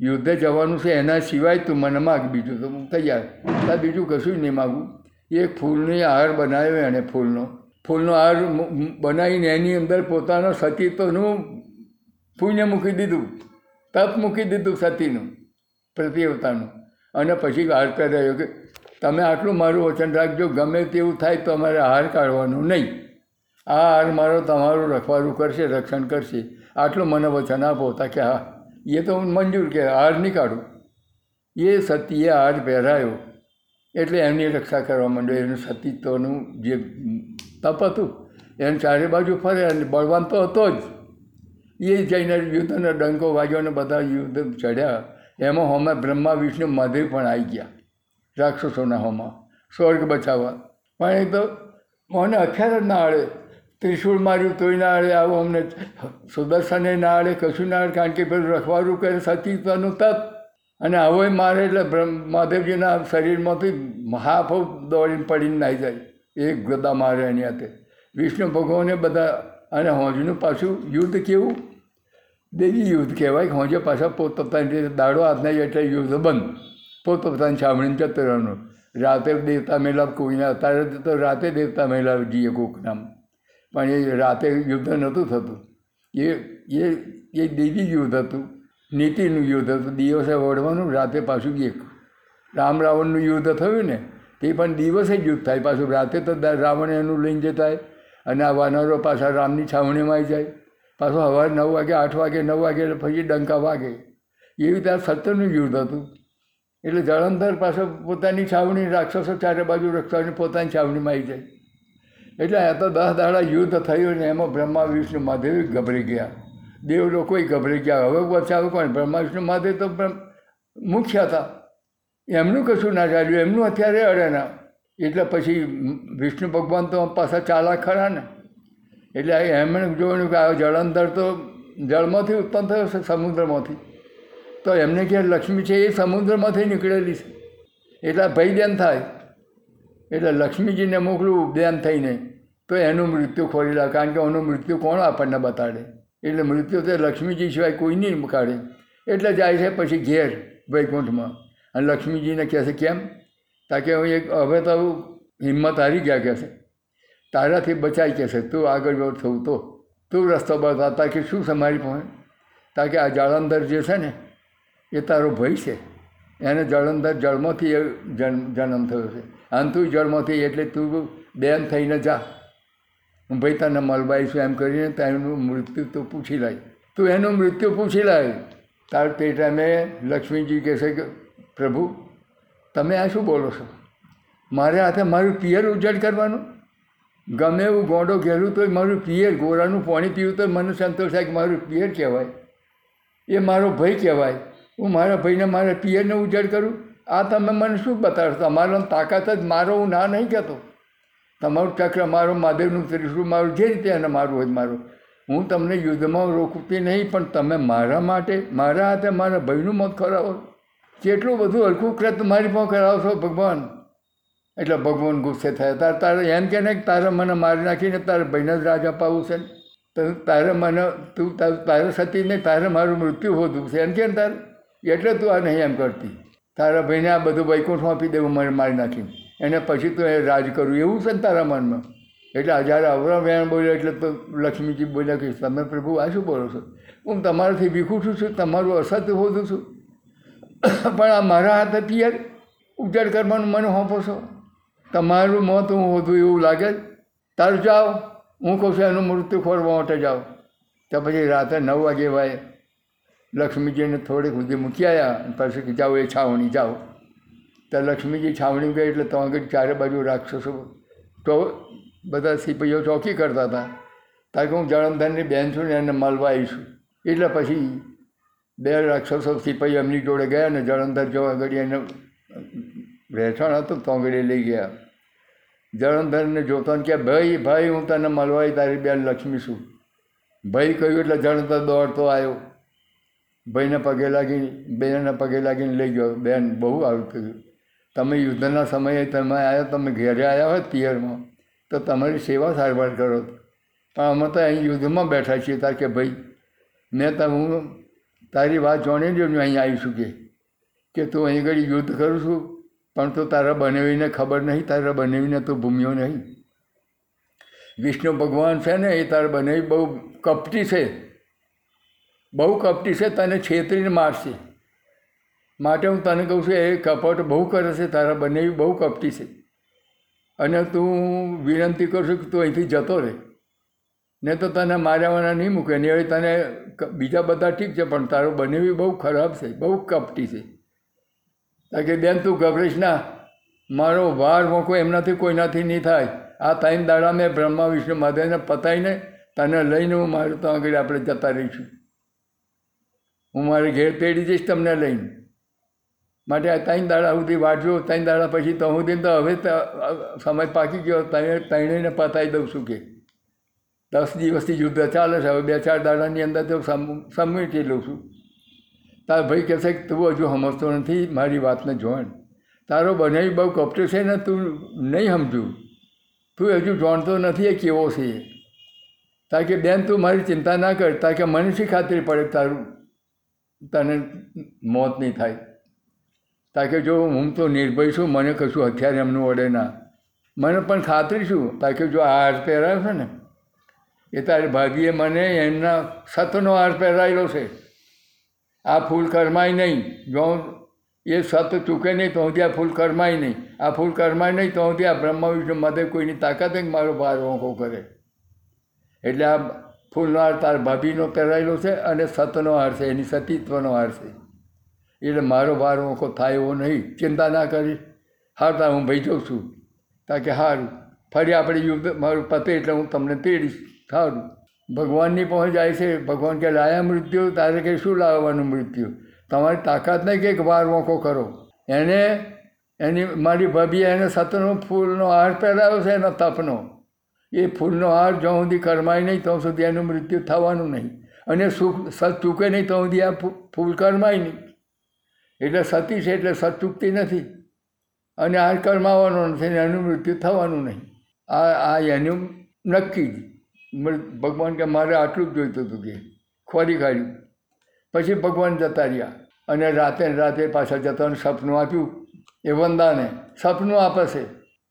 યુદ્ધે જવાનું છે, એના સિવાય તું મને માગ બીજું. તો હું તૈયાર. તાર બીજું કશું નહીં માગું. એક ફૂલની હાર બનાવ્યો એણે ફૂલનો. ફૂલનો હાર બનાવીને એની અંદર પોતાનો સતીત્વનું પુણ્ય મૂકી દીધું તપ મૂકી દીધું સતીનું પ્રતિવતાનું અને પછી હાર પહેરાયો કે તમે આટલું મારું વચન રાખજો, ગમે તેવું થાય તો અમારે હાર કાઢવાનું નહીં. આ હાર મારો તમારું રખવારું કરશે, રક્ષણ કરશે. આટલું મને વચન આપો, તા કે હા. એ તો હું મંજૂર કે હાર નહીં કાઢું. એ સતીએ હાર પહેરાયો. એટલે એમની રક્ષા કરવા માંડ્યો. એનું સતીત્વનું જે તપ હતું, એને ચારે બાજુ ફરે અને બળવાન તો હતો જ. એ જઈને યુદ્ધનો ડંકો વાગ્યો અને બધા યુદ્ધ ચડ્યા એમાં હોમે બ્રહ્મા, વિષ્ણુ મહાદેવ પણ આવી ગયા, રાક્ષસોના હોમાં. સ્વર્ગ બચાવવા. પણ એ તો મને હથિયાર જ ના આડે. ત્રિશૂળ માર્યું તોય ના આડે. આવું અમને સુદર્શને ના આડે, કશું ના આડે, કારણ કે પેલું રખવારું કરે સતીત્વનું તપ. અને હવે મારે એટલે મહાદેવજીના શરીરમાંથી હાફ દોડીને પડીને નાહી જાય. એક ગદા મારે એની હાથે. વિષ્ણુ ભગવાને બધા અને હોજનું પાછું યુદ્ધ કેવું? દેવી યુદ્ધ કહેવાય. હોજે પાછા પોતપોતાની દાડો હાથના એટલે યુદ્ધ બંધ. પોતપોતાની છાવણીને જતો રહેવાનું. રાતે દેવતા મેલાવ કોઈના અત્યારે તો રાતે દેવતા મેલાવ જઈએ કોકનામ પણ એ રાતે યુદ્ધ નહોતું થતું. એ એ એ દેવી યુદ્ધ હતું. નીતિનું યુદ્ધ હતું. દિવસે વળવાનું રાતે પાછું એક રામ રાવણનું યુદ્ધ થયું ને, તે પણ દિવસે જ યુદ્ધ થાય. પાછું રાતે તો રાવણ એનું લઈને જતા અને આ વાનરો પાછા રામની છાવણીમાં આવી જાય. પાછો સવારે નવ વાગે, આઠ વાગે, નવ વાગે એટલે પછી ડંકા વાગે. એવી રીતે આ સત્યનું યુદ્ધ હતું. એટલે જળંધર પાછો પોતાની છાવણી, રાક્ષસો ચારે બાજુ રક્ષાની પોતાની છાવણીમાં આવી જાય. એટલે આ તો દસ દાડા યુદ્ધ થયું ને એમાં બ્રહ્મા, વિષ્ણુ, મહાદેવ ગભરી ગયા. દેવ લોકોએ ગભરી ગયા. હવે બચાવે કોણ? બ્રહ્મા, વિષ્ણુ, મહાદેવ તો મુખ્ય હતા. એમનું કશું ના ચાલ્યું. એમનું અત્યારે અડે ના. એટલે પછી વિષ્ણુ ભગવાન તો પાછા ચાલા ખરા ને. એટલે એમણે જોયું કે આ જળંધર તો જળમાંથી ઉત્પન્ન થયો છે, સમુદ્રમાંથી. તો એમને કે લક્ષ્મી છે એ સમુદ્રમાંથી નીકળેલી છે. એટલે ભય થાય. એટલે લક્ષ્મીજીને મોકલું ધ્યાન થઈને. તો એનું મૃત્યુ ખોરી લાવે કારણ કે એનું મૃત્યુ કોણ આપણને બતાડે? એટલે મૃત્યુ તો લક્ષ્મીજી સિવાય કોઈ નહીં કાઢે. એટલે જાય છે પછી ઘેર વૈકુંઠમાં. અને લક્ષ્મીજીને કહે છે, કેમ? તા કે હું એક હવે તો હિંમત હારી ગયા કહે છે. તારાથી બચાઈ કે છે? તું આગળ થવું તો. તું રસ્તો બતા તાકે શું છે મારી પાસે? તા આ જળંધર જે છે ને, એ તારો ભય છે. એને જળંધર જળમાંથી જન્મ થયો છે. અને તું જળમાંથી એટલે તું બેન થઈને જા. હું ભાઈ તને મળવાઈશું એમ કરીને તેનું મૃત્યુ તું પૂછી લાય. તું એનું મૃત્યુ પૂછી લાય. તાર તે ટાઈમે લક્ષ્મીજી કહેશે કે, પ્રભુ તમે આ શું બોલો છો? મારે હાથે મારું પિયર ઉજ્જડ કરવાનું? ગમે એવું ગોંડો ઘેરું તો મારું પિયર, ગોરાનું પાણી પીવું તો મને સંતોષ થાય કે મારું પિયર કહેવાય. એ મારો ભય કહેવાય. હું મારા ભાઈને મારા પિયરને ઉજાડ કરું? આ તમે મને શું બતાવશો તમારો તાકાત જ મારો હું ના નહીં કહેતો. તમારું ચક્ર મારો, મહાદેવનું ત્રિશુળ મારું, જે રીતે એને મારું હોય મારું. હું તમને યુદ્ધમાં રોકતી નહીં, પણ તમે મારા માટે, મારા હાથે મારા ભાઈનું મત કરાવો કેટલું બધું હલકું કૃત મારી પણ કરાવશો ભગવાન. એટલે ભગવાન ગુસ્સે થયા. તારે તારે એમ કે ને તારે મને મારી નાખીને તારે ભાઈને જ રાજ અપાવું છે ને? તારે મને તું તારું તારે સતી નહીં તારે મારું મૃત્યુ હોતું છે. એમ કે ને તારે? એટલે તું આ નહીં એમ કરતી. તારા ભાઈને આ બધું વૈકુંઠ આપી દેવું મને મારી નાખીને. એને પછી તું એ રાજ કરું એવું છે ને તારા મનમાં? એટલે જ્યારે અવરા વેણ બોલ્યો એટલે તો લક્ષ્મીજી બોલ્યા કે, તમે પ્રભુ આ શું બોલો છો? હું તમારાથી વિખું છું તમારું અસત્ય હોતું છું પણ આ મારા હાથે પિયર ઉજાડ કરવાનું મને સોંપો છો? તમારું મોત હું હોતું એવું લાગે તારું જાઓ હું કહું છું એનું મૃત્યુ ખોરવા માટે જાઓ તો પછી રાતે નવ વાગે ભાઈ લક્ષ્મીજીને થોડીક સુધી મૂકી આવ્યા પછી જાઓ એ છાવણી જાઓ. તો લક્ષ્મીજી છાવણી ગઈ એટલે તો ચારે બાજુ રાક્ષસો તો બધા સિપાહીઓ ચોકી કરતા હતા. કારણ કે હું જળંધરની બેન છું ને એને મળવા આવીશું. એટલે પછી બે રાક્ષસો સિપાહીઓ એમની જોડે ગયા ને જળંધર જો ઘડી એને રહેઠાણ હતું તો ઘડી લઈ ગયા. જળંધરને જોતો કે, ભાઈ ભાઈ, હું તને મળવાય, તારી બેન લક્ષ્મી છું. ભાઈ કહ્યું, એટલે જળંધર દોડતો આવ્યો. ભાઈને પગે લાગી બેનને પગે લાગીને લઈ ગયો. બેન, બહુ આવ્યું થયું. તમે યુદ્ધના સમયે તમે આવ્યા તમે ઘેરે આવ્યા હોય પિયરમાં, તો તમારી સેવા સારવાર કરો. પણ અમે તો અહીં યુદ્ધમાં બેઠા છીએ. તાર કે, ભાઈ, મેં તો હું તારી વાત જાણી જ હું અહીં આવી છું કે કે તું અહીં આગળ યુદ્ધ કરું છું, પણ તો તારા બનાવીને ખબર નહીં, તારા બનાવીને તો ભૂમ્યો નહીં. વિષ્ણુ ભગવાન છે ને, એ તારા બનાવી બહુ કપટી છે. બહુ કપટી છે, તને છેતરીને મારશે. માટે હું તને કહું છું, એ કપટ બહુ કરે છે, તારા બનાવી બહુ કપટી છે. અને તું વિનંતી કરશું કે તું અહીંથી જતો રહે. ને તો તને માર્યાવાના નહીં મૂકે, ને હવે તને બીજા બધા ઠીક છે, પણ તારો બનેવી બહુ ખરાબ છે, બહુ કપટી છે. કારણ કે, બેન, તું ગભરીશ ના. મારો વાર મોકો એમનાથી કોઈનાથી નહીં થાય. આ ત્રણ દાડા મેં બ્રહ્મા, વિષ્ણુ, મહાદેવને પતાવીને તને લઈને હું મારું તો આગળ આપણે જતા રહીશું. હું મારે ઘેર તેડી જઈશ તમને લઈને. માટે આ ત્રણ દાડા સુધી વાંચજો ત્રણ દાડા પછી તો સુધી તો હવે સમય પાકી ગયો, ત્રણે પતાવી દઉં છું કે. દસ દિવસથી યુદ્ધ ચાલે છે. હવે બે ચાર દાડાની અંદર તો સમ સમેટી લઉં છું. તાર ભાઈ કહેશે કે, તું હજુ સમજતો નથી, મારી વાતને જોણ. તારો બનાવી બહુ કપટો છે ને, તું નહીં સમજુ. તું હજુ જાણતો નથી એ કેવો છે. તાર કે, બેન, તું મારી ચિંતા ના કર. તાર કે, મને શી ખાતરી પડે તારું, તને મોત નહીં થાય. તાર કે, જો હું તો નિર્ભય છું, મને કશું હથિયાર એમનું વડે ના. મને પણ ખાતરી છું. તાર કે, જો આ હાર પહેરાયો છે ને એ તારી ભાભીએ મને, એમના સતનો હાર પહેરાયેલો છે. આ ફૂલ કરમાય નહીં. જો એ સત ચૂકે નહીં, તો સુધી આ ફૂલ કરમાય નહીં. આ ફૂલ કરમાય નહીં, તો સુધી આ બ્રહ્મા, વિષ્ણુ મધે કોઈની તાકાત જ મારો ભાર ઓંખો કરે. એટલે આ ફૂલનો હાર તાર ભાભીનો પહેરાયેલો છે અને સતનો હાર છે, એની સતીત્વનો હાર છે. એટલે મારો ભાર ઓંખો થાય એવો નહીં. ચિંતા ના કરી. હાર તાર હું ભાઈ જાઉં છું. તાકે સારું ફરી આપણે યુદ્ધ, મારું પતે એટલે હું તમને તેડીશ. સારું ભગવાનની પહોંચ જાય છે. ભગવાન કે, લાયા મૃત્યુ? તારે કે, શું લાવવાનું મૃત્યુ? તમારી તાકાત નહીં કે વાર મોકો કરો? એને, એની, મારી ભાભીએ એને સતનો ફૂલનો હાર પહેરાવ્યો છે એનો તપનો. એ ફૂલનો હાર જ્યાં સુધી કરમાય નહીં, ત્યાં સુધી એનું મૃત્યુ થવાનું નહીં. અને સુખ, સત ચૂકે નહીં, ત્યાં સુધી આ ફૂલ કરમાય નહીં. એટલે સતી છે, એટલે સત ચૂકતી નથી. અને આ કરમાવાનો નથી ને એનું મૃત્યુ થવાનું નહીં. આ આ એનું નક્કી જ. ભગવાન કે મારે આટલું જ જોઈતું હતું કે, ખોરી કાઢ્યું પછી ભગવાન જતા રહ્યા અને રાતે રાતે પાછા જતા સપનું આપ્યું એ વંદાને. સપનું આપશે.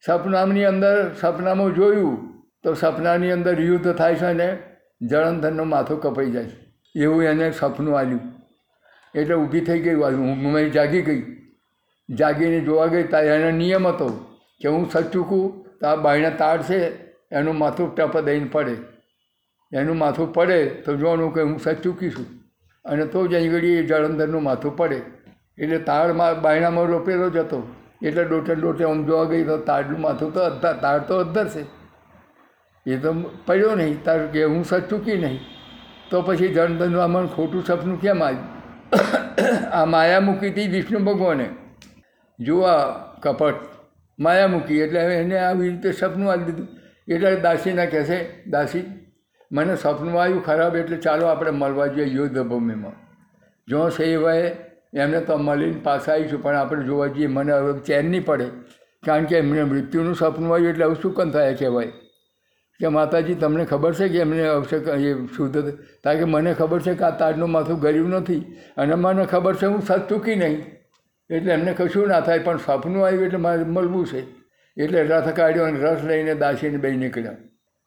સપનાની અંદર સપનામાં જોયું તો સપનાની અંદર યુદ્ધ થાય છે અને જળંધરનું માથું કપાઈ જાય છે. એવું એને સપનું આવ્યું એટલે ઊભી થઈ ગઈ ઊંઘમાં જાગી ગઈ. જાગીને જોવા ગઈ ત્યાં એનો નિયમ હતો કે હું સચૂકું તો આ બાયણા તાડ છે એનું માથું ટપ દઈને પડે. એનું માથું પડે તો જોવાનું કે હું સચૂકી છું. અને તો જ અહીં ઘડી એ જળંધરનું માથું પડે. એટલે તાળમાં બાયણામાં રોપેલો જ હતો. એટલે ડોટે ડોટે આમ જોવા ગઈ તો તાળનું માથું તો અધ્ધા તાળ તો અધ્ધર છે. એ તો પડ્યો નહીં. તાર કે હું સચૂકી નહીં. તો પછી જળંધરનું આમાં ખોટું સપનું કેમ આવ્યું? આ માયા મૂકી હતી વિષ્ણુ ભગવાને. જુઓ કપટ. માયા મૂકી. એટલે એને આવી રીતે સપનું આવી દીધું. એટલે દાસીના કહેશે દાસી, મને સપનું આવ્યું ખરાબ એટલે ચાલો આપણે મળવા જઈએ યુદ્ધ ભૂમિમાં. જો સેવાએ એમને તો મળીને પાછા આવીશું પણ આપણે જોવા જઈએ મને હવે ચેન નહીં પડે. કારણ કે એમને મૃત્યુનું સપનું આવ્યું એટલે હવે શું કન થાય કહેવાય કે માતાજી, તમને ખબર છે કે એમને અવશ્ય એ શુદ્ધ કારણ કે મને ખબર છે કે આ તાજનું માથું ગર્યું નથી, અને મને ખબર છે હું સત ચૂકી નહીં. એટલે એમને કશું ના થાય, પણ સપનું આવ્યું એટલે મારે મળવું છે. એટલે રથ કાઢ્યો અને રસ લઈને દાસીને બે નીકળ્યા.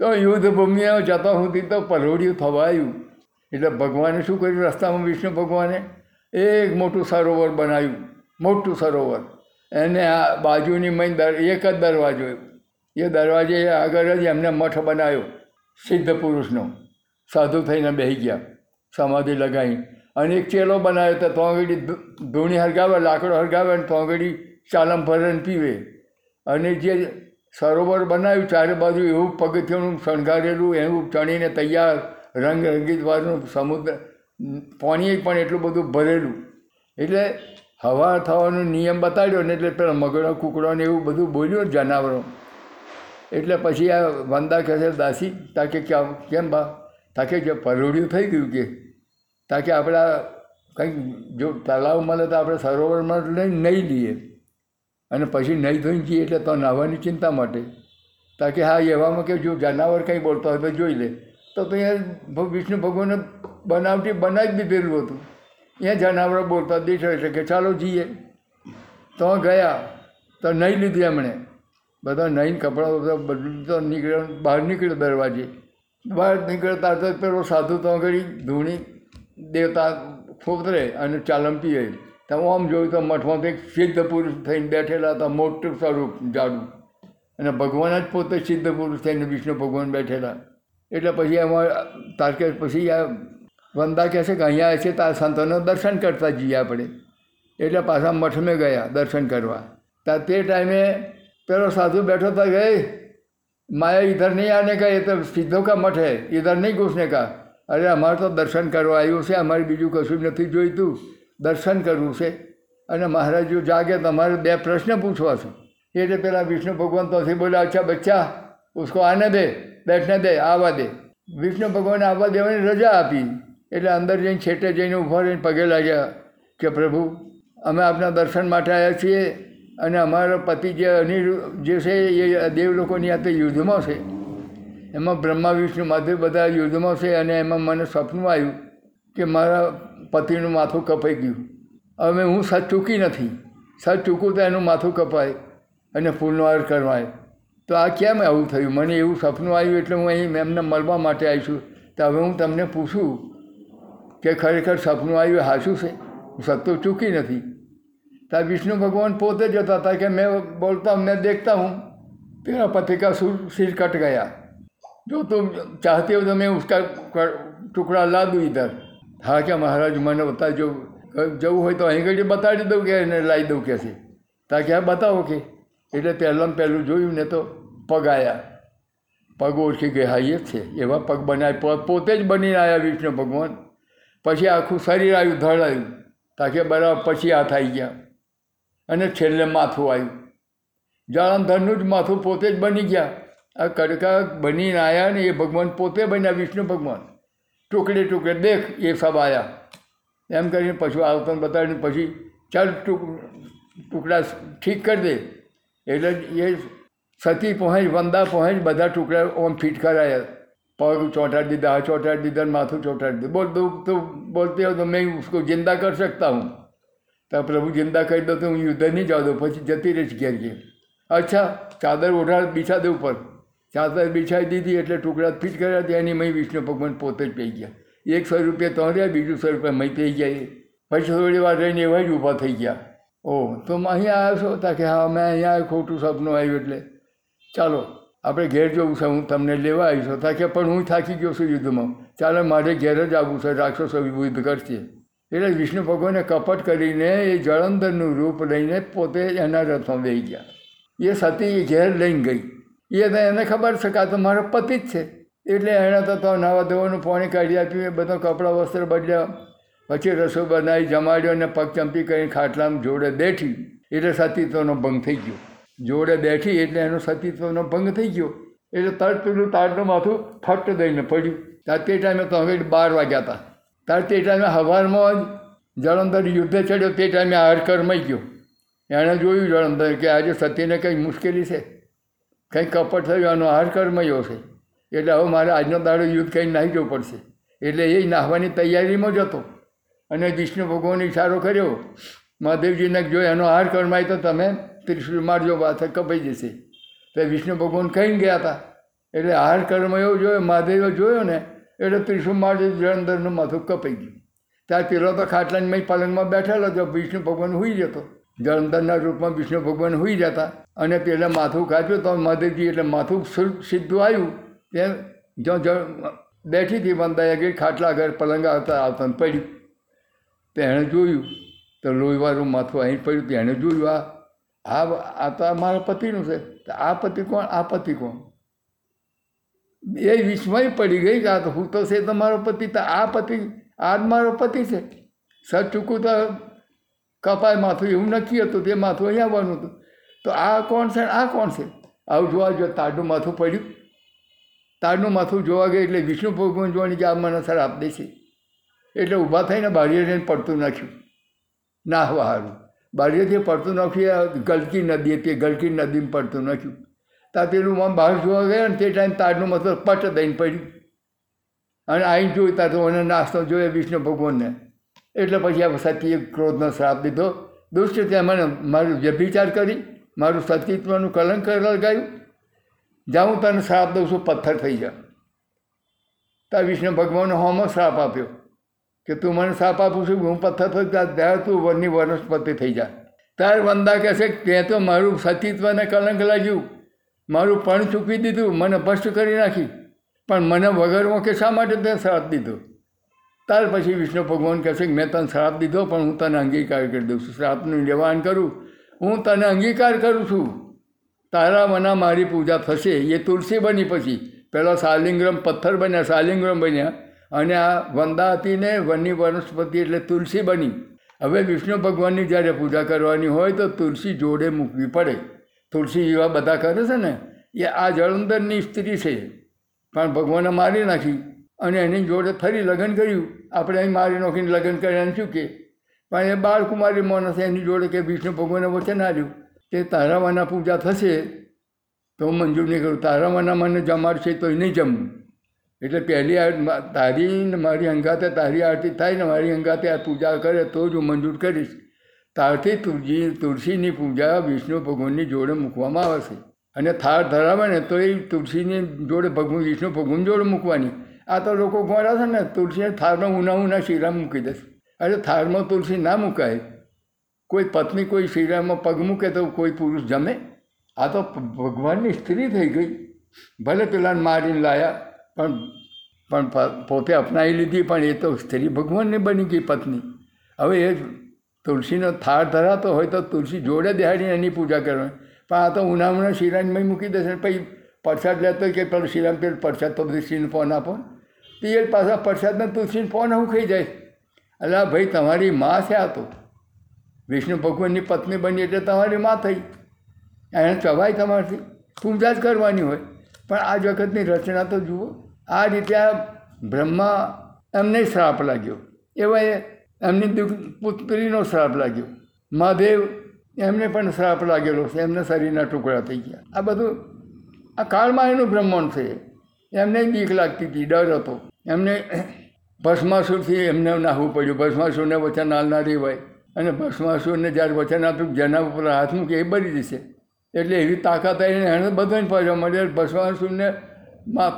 તો યુદ્ધ ભૂમિએ જતા સુધી તો પરોડિયું થવાયું. એટલે ભગવાને શું કર્યું? રસ્તામાં વિષ્ણુ ભગવાને એક મોટું સરોવર બનાવ્યું. મોટું સરોવર. એને આ બાજુની દર, એક જ દરવાજો એ. દરવાજે આગળ જ એમને મઠ બનાવ્યો, સિદ્ધ પુરુષનો. સાધુ થઈને બેસી ગયા, સમાધિ લગાવી. અને એક ચેલો બનાવ્યો તો તોંગડી ધૂણી હરગાવે, લાકડો હરગાવે અને તોંગડી ચાલમ ભરણ પીવે. અને જે સરોવર બનાવ્યું, ચારે બાજુ એવું પગથિયાનું શણગારેલું એવું ચણીને તૈયાર રંગ રંગીતવાળું સમુદ્ર પાણી પણ એટલું બધું ભરેલું. એટલે હવા થવાનો નિયમ બતાડ્યો ને એટલે પેલા મગડો કૂકડોને એવું બધું બોલ્યું જનાવરો. એટલે પછી આ વંદા કહે છે, દાસી, તાકે કેમ બા? તાકે જે પરોળ્યું થઈ ગયું કે? તાકે આપણા કંઈક જો તલાવ મળે તો આપણે સરોવરમાં લઈને નહીં લઈએ. અને પછી નહીં ધોઈને જઈએ એટલે તો નાહવાની ચિંતા માટે. તાકે હા, એવામાં કે જો જનાવર કંઈ બોલતો હોય તો જોઈ લે. તો તો અહીંયા વિષ્ણુ ભગવાને બનાવટી બનાવી દીધેલું હતું. અહીંયા જનાવરો બોલતા દેખાય એટલે કે ચાલો જઈએ. તો ગયા. તો નહીં લીધી એમણે. બધા નહીં કપડાં બધા બધું તો નીકળ્યો બહાર નીકળ્યો દરવાજે. બહાર નીકળતા તો પેલો સાધુ તો ઘડી ધૂણી દેવતા ફોતરે અને ચાલમ પીએ તમે આમ જોયું તો મઠમાં એક સિદ્ધ પુરુષ થઈને બેઠેલા હતા, મોટું સ્વરૂપ જાડું. અને ભગવાન જ પોતે સિદ્ધ પુરુષ થઈને વિષ્ણુ ભગવાન બેઠેલા. એટલે પછી એમાં તારકે પછી આ વંદા કહે છે કે અહીંયા છે ત્યાં સંતોને દર્શન કરતા જઈએ આપણે. એટલે પાછા મઠમે ગયા દર્શન કરવા. ત્યાં તે ટાઈમે પેલો સાધુ બેઠો તો ગઈ માયા ઈધર નહીં આને કહે, એ તો સીધો કા મઠે ઈધર નહીં ઘૂસને કા? અરે, અમારે તો દર્શન કરવા આવ્યું છે, અમારે બીજું કશું નથી જોઈતું. દર્શન કરવું છે. અને મહારાજ જાગે, તમારે બે પ્રશ્ન પૂછવા છે. એટલે પેલા વિષ્ણુ ભગવાન તોથી બોલ્યા અચ્છા બચ્ચા, ઉસકો આને દે, બેઠને દે, આવવા દે. વિષ્ણુ ભગવાને આવવા દેવાની રજા આપી. એટલે અંદર જઈને, છેટે જઈને ઊભા રહીને પગે લાગ્યા કે, પ્રભુ, અમે આપના દર્શન માટે આવ્યા છીએ અને અમારો પતિ જે અનિર, જે છે એ દેવ લોકોની આ યુદ્ધમાં છે. એમાં બ્રહ્મા, વિષ્ણુ માધુર બધા યુદ્ધમાં છે અને એમાં મને સપનું આવ્યું કે મારા પતિનું માથું કપાઈ ગયું. હવે હું સજ ચૂકી નથી. સજ ચૂકું તો એનું માથું કપાય અને ફૂલનો હાર કરવાય. તો આ કેમ આવું થયું? મને એવું સપનું આવ્યું એટલે હું અહીં એમને મળવા માટે આવી છું. તો હવે હું તમને પૂછું કે ખરેખર સપનું આવ્યું હાશું છે? હું સત્તો ચૂકી નથી. ત્યાં વિષ્ણુ ભગવાન પોતે જતા હતા કે મેં બોલતા, મેં દેખતા હું. તેના પથિકા સિર કટ ગયા. જો તું ચાહતી હો તો મેં ઉસકા ટુકડા લાદું ઇધર હા, કે મહારાજ, મને બતાવજો. જવું હોય તો અહીં ઘડી બતાડી દઉં કે એને લાવી દઉં કે છે. તા કે બતાવો કે. એટલે પહેલાં પહેલું જોયું ને તો પગ આવ્યા પગ ઓળખી ગયા, હા, એ જ છે. એવા પગ બનાવ્યા પોતે જ બનીને આવ્યા વિષ્ણુ ભગવાન. પછી આખું શરીર આવ્યું ધડ આવ્યું તાકે બરાબર, પછી હાથ આવી ગયા. અને છેલ્લે માથું આવ્યું જાળંધરનું જ માથું પોતે જ બની ગયા. આ કડકા બનીને આવ્યા ને એ ભગવાન પોતે બન્યા વિષ્ણુ ભગવાન. ટુકડે ટુકડે દેખ એ સબ આયા. એમ કરીને પછી આવતાને બતાવીને પછી ચાલ ટુક, ટુકડા ઠીક કરી દે. એટલે એ સતી પહોંચ વંદા પહોંચ બધા ટુકડા ઓમ ફિટ કરાયા. પગ ચોંટાડી દીધા, હાથ ચોંટાડી દીધા માથું ચોંટાડી દીધું. બોલ દઉં તો બોલતી હોય તો મેં ઉસકો જિંદા કર શકતા હું. તો પ્રભુ જિંદા કરી દો તો હું યુદ્ધ નહીં જાઉં દઉં, પછી જતી રહીશ ઘેર ઘેર. અચ્છા, ચાદર ઓઢાડ બિછા દે ઉપર. ચાદર બિછાવી દીધી એટલે ટુકડા ફિટ કર્યા ત્યાં એની મય વિષ્ણુ ભગવાન પોતે જ પી ગયા. એક સો રૂપિયા તો રહ્યા બીજું સો રૂપિયા મય પી ગયા પછી થોડી વાર રહીને એવા જ ઊભા થઈ ગયા. ઓહ, તો અહીંયા આવ્યો છો? તા કે હા મેં અહીંયા ખોટું સપનું આવ્યું એટલે. ચાલો, આપણે ઘેર જવું છે, હું તમને લેવા આવી છું તા કે પણ હું થાકી ગયો છું યુદ્ધમાં. ચાલો, મારે ઘેર જ આવવું છે, રાક્ષસો યુદ્ધ કરશે. એટલે વિષ્ણુ ભગવાને કપટ કરીને એ જળંધરનું રૂપ લઈને પોતે એના રથમાં બેસી ગયા. એ સતી ઘેર લઈને ગઈ. એ એને ખબર છે કે આ તો મારો પતિ જ છે. એટલે એણે તો તો નાવા ધોવાનું પાણી કાઢી આપ્યું, એ બધા કપડાં વસ્ત્ર બદલ્યા. પછી રસોઈ બનાવી, જમાડ્યો અને પગ ચંપી કરીને ખાટલામાં જોડે બેઠી. એટલે સતીત્વનો ભંગ થઈ ગયો. જોડે બેઠી એટલે એનો સતીત્વનો ભંગ થઈ ગયો. એટલે તરત પેલું તારનું માથું ફટ દઈને પડ્યું. ત્યાં તે ટાઈમે તો હવે બાર વાગ્યા હતા. ત્યારે તે ટાઈમે હવારમાં જ જળંધર યુદ્ધે ચડ્યો, તે ટાઈમે હાડકર મઈ ગયો. એણે જોયું જળંધર કે આજે સતીને કંઈ મુશ્કેલી છે. કંઈ કપટ થયું, આનો આહાર કર્મયો છે. એટલે હવે મારે આજનો દાડો યુદ્ધ કંઈ નાહી જવું પડશે. એટલે એ નાહવાની તૈયારીમાં જ હતો. અને વિષ્ણુ ભગવાન ઇશારો કર્યો, મહાદેવજીને જો એનો હાર કરમાય તો તમે ત્રિશુલ મારજો, વાત કપાઈ જશે. તો વિષ્ણુ ભગવાન કહીને ગયા હતા, એટલે હાર કર્મયો જોયો, મહાદેવે જોયો ને, એટલે ત્રિશુલ મારજો જળંધરનું માથું કપાઈ ગયું. ત્યાં પેલો તો ખાટલાની પલંગમાં બેઠેલો હતો, વિષ્ણુ ભગવાન હોઈ જતો. જળંધરના રૂપમાં વિષ્ણુ ભગવાન હોઈ જતા અને પહેલાં માથું કાપ્યું તો મહાદેવજી એટલે માથું સીધું આવ્યું. ત્યાં જો જળ બેઠી હતી વંદાઈ આગળ ખાટલા આગળ પલંગ આવતા આવતા પડ્યું. તેણે જોયું તો લોહીવાળું માથું અહીં પડ્યું. તેણે જોયું, આ આ આ તો મારા પતિનું છે. આ પતિ કોણ? આ પતિ કોણ? એ વિસ્મય પડી ગઈ કે આ તો હું તો છે તો મારો પતિ. તો આ પતિ, આ જ મારો પતિ છે. સર, ચૂકું તો કપાય માથું એવું નક્કી હતું તે માથું અહીં આવવાનું હતું. તો આ કોણ છે આ કોણ છે? આવું જોવા જો તાડનું માથું પડ્યું. તાડનું માથું જોવા ગઈ એટલે વિષ્ણુ ભગવાન જોવાની કે આ મને સર આપ છે એટલે ઊભા થઈને બારીએ પડતું નાખ્યું. નાહવા સારું બારીએથી પડતું નાખ્યું ગલકી નદી હતી, ગલકી નદીમાં પડતું નાખ્યું. ત્યાં પેલું આમ બહાર જોવા ગયા ને તે ટાઈમ તાડનું માથું પટ દઈને પડ્યું. અને આવીને જોયું ત્યાં તો મને નાસ્તો જોયો વિષ્ણુ ભગવાનને. એટલે પછી આ સતીએ ક્રોધનો શ્રાપ દીધો. દુષ્ટ ત્યાં મને મારું વ્યભિચાર કરી, મારું સતીત્વનું કલંક લગાવ્યું જ્યાં હું તને શ્રાપ દઉં છું, પથ્થર થઈ જા. ત્યાં વિષ્ણુ ભગવાનનો હોમો શ્રાપ આપ્યો કે તું મને શ્રાપ આપું છું, હું પથ્થર થઈ જા ત્યારે તું વનની વનસ્પતિ થઈ જા. ત્યારે વંદા કહેશે ત્યાં તે મારું સતીત્વને કલંક લાગ્યું. મારું પણ ચૂકવી દીધું, મને ભ્રષ્ટ કરી નાખી. પણ મને વગર કે શા માટે તે શ્રાપ દીધો? ત્યાર પછી વિષ્ણુ ભગવાન કહેશે મેં તને શ્રાપ દીધો, પણ હું તને અંગીકાર કરી દઉં છું. શ્રાપનું નિવારણ કરું. હું તને અંગીકાર કરું છું. તારા મના મારી પૂજા થશે. એ તુલસી બની પછી. પહેલાં શાલિંગ્રમ પથ્થર બન્યા શાલિંગ્રમ બન્યા. અને આ વંદા હતી ને વનની વનસ્પતિ એટલે તુલસી બની. હવે વિષ્ણુ ભગવાનની જ્યારે પૂજા કરવાની હોય તો તુલસી જોડે મૂકવી પડે. તુલસી જેવા બધા કરે છે ને, એ આ જળંદરની સ્ત્રી છે. પણ ભગવાને મારી નાખી. અને એની જોડે ફરી લગ્ન કર્યું. આપણે અહીં મારી નોખીને લગ્ન કર્યા શું કે? પણ એ બાળકુમારી માણસ એની જોડે કે વિષ્ણુ ભગવાને વચન આવ્યું કે તારાવાના પૂજા થશે તો મંજૂર નહીં કરું. તારાવાના મને મને જમાડશે તો નહીં જમવું એટલે પહેલી તારી ને મારી અંગાતે તારી આરતી થાય ને મારી અંગાતે આ પૂજા કરે તો જ હું મંજૂર કરીશ. તારથી તુલસી તુલસીની પૂજા વિષ્ણુ ભગવાનની જોડે મૂકવામાં આવે છે અને થાળ ધરાવે ને તો એ તુલસીની જોડે ભગવાન, વિષ્ણુ ભગવાન જોડે મૂકવાની. આ તો લોકો ગોળા છે ને તુલસીને થાળમાં ઉના ઉના શીરા મૂકી દેશે અરે થારમાં તુલસી ના મૂકાય. કોઈ પત્ની કોઈ શીરામાં પગ મૂકે તો કોઈ પુરુષ જમે. આ તો ભગવાનની સ્ત્રી થઈ ગઈ. ભલે પેલાને મારીને લાયા, પણ પણ પોતે અપનાવી લીધી, પણ એ તો સ્ત્રી ભગવાનની બની ગઈ પત્ની. હવે એ તુલસીનો થાળ ધરાતો હોય તો તુલસી જોડે દેહાડીને એની પૂજા કરવાની. પણ આ તો ઉનામણા શિરામાં મૂકી દેશે પછી પ્રસાદ લેતો કે પેલો શિરામ પેલો પ્રસાદ તો બધી સીન ફોન આપો તે પાછા પ્રસાદને તુલસીને ફોન હું ખાઈ જાય આ ભાઈ, તમારી માં છે આ તો. વિષ્ણુ ભગવાનની પત્ની બની એટલે તમારી માં થઈ. એને ચવાય તમારથી પૂજા જ કરવાની હોય. પણ આ જગતની રચના તો જુઓ, આ રીતે આ બ્રહ્મા એમને શ્રાપ લાગ્યો. એવા એમની પુત્રીનો શ્રાપ લાગ્યો. મહાદેવ એમને પણ શ્રાપ લાગેલો છે. એમના શરીરના ટુકડા થઈ ગયા. આ બધું, આ કાળમાં એનું બ્રહ્માંડ છે. એમને બીક લાગતી હતી, ડર હતો. એમને ભસ્માસુરથી એમને નાહવું પડ્યું. ભસ્માસુરને વચન ના હોય અને ભસ્માસુરને જ્યારે વચન આપ્યું જેના ઉપર હાથ મૂકે એ બની જશે. એટલે એવી તાકાત આવીને એને બધાને પાડવા મળે ભસ્માસુરને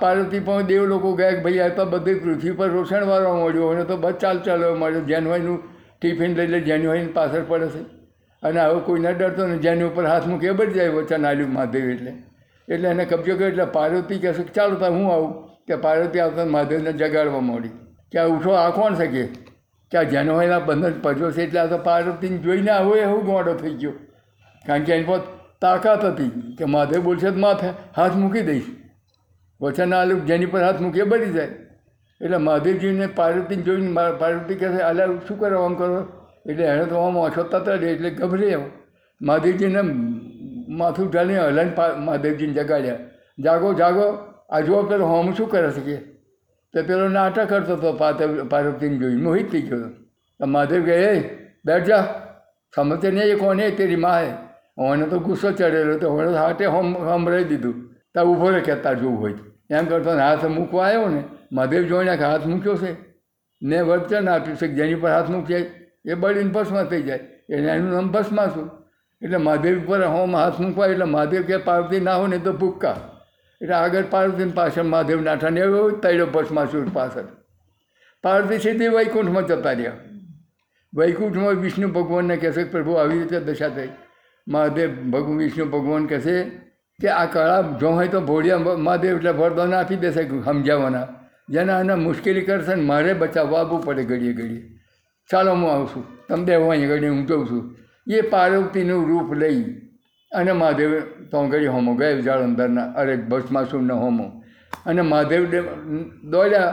પાર્વતી પણ દેવ લોકો ગયા ભાઈ, આ તો બધી પૃથ્વી પર રોષણ વાળવા મળ્યું અને તો બસ ચાલ ચાલવા મળ્યો. જેનવાઈનું ટિફિન લઈ લે જેનવાઈની પાછળ પડે છે. અને હવે કોઈને ડરતો ને જેની ઉપર હાથ મૂકે બળી જાય વચન આલ્યું મહાદેવ એટલે. એટલે એને કબજો કર્યો. એટલે પાર્વતી કહેશે ચાલો તો હું આવું. કે પાર્વતી આવતા મહાદેવને જગાડવા માંડી. કે આ ઉઠો, આ કોણ શકે કે? આ જેનો એના બંધન પડ્યો છે એટલે આ તો પાર્વતીને જોઈને આવો એવું ગોડો થઈ ગયો. કારણ કે એની પર તાકાત હતી કે મહાદેવ બોલશે તો માથે હાથ મૂકી દઈશ. વચન આલુ જેની પર હાથ મૂકે બળી જાય. એટલે મહાદેવજીને પાર્વતીને જોઈને પાર્વતી કહે છે, અલ્યા, શું કરો આમ કરો? એટલે એણે તો આમ ઓછો તતડે એટલે ગભરે મહાદેવજીને માથું ઢાલીને હલાઈને મહાદેવજીને જગાડ્યા. જાગો જાગો. આ જો પેલો હોમ શું કરે છે કે? તો પેલો નાટક કરતો હતો પાર્વતીને જોઈને, મોહિત થઈ ગયો. તો મહાદેવ કહે બેઠ જા. સમજતે નહીં એ કોને? તેરી માએ. હોને તો ગુસ્સો ચડેલો, તો હવે હાટે હોમ સંભળાવી દીધું. તાર ઊભો રહે કહેતા જોવું હોય એમ કરતો હાથ મૂકવા આવ્યો ને, મહાદેવ જોઈને કે હાથ મૂક્યો છે. ને વચન આપ્યું છે કે જેની પર હાથ મૂકશે, એ બળીને ભસ્મ થઈ જાય. એટલે એનું નામ છું એટલે મહાદેવ ઉપર હોમ હાથ મૂકવા, એટલે મહાદેવ કે પાર્વતી, ના હોય ને તો ભૂક્કા. એટલે આગળ પાર્વતી પાછળ મહાદેવ નાઠાને એવો તૈડો સુર પાછળ. પાર્વતી સીધી વૈકુંઠમાં જતા રહ્યા. વૈકુંઠમાં વિષ્ણુ ભગવાનને કહેશે પ્રભુ, આવી રીતે દશા થઈ. મહાદેવ ભગવાન વિષ્ણુ ભગવાન કહેશે કે આ કળા જો હોય તો ભોળિયા મહાદેવ એટલે વરદાન આપી દેશે સમજાવવાના જેના આને મુશ્કેલી કરશે ને મારે બચાવવા આવવું પડે ઘડીએ ઘડીએ. ચાલો હું આવું છું. તમે દેવો અહીંયા ઘડીએ હું જઉં છું. એ પાર્વતીનું રૂપ લઈ અને મહાદેવ તો ઘડી હોમો, ગયે જાળંદરના અરે ભસ્માસુરના હોમો. અને મહાદેવ દોડ્યા,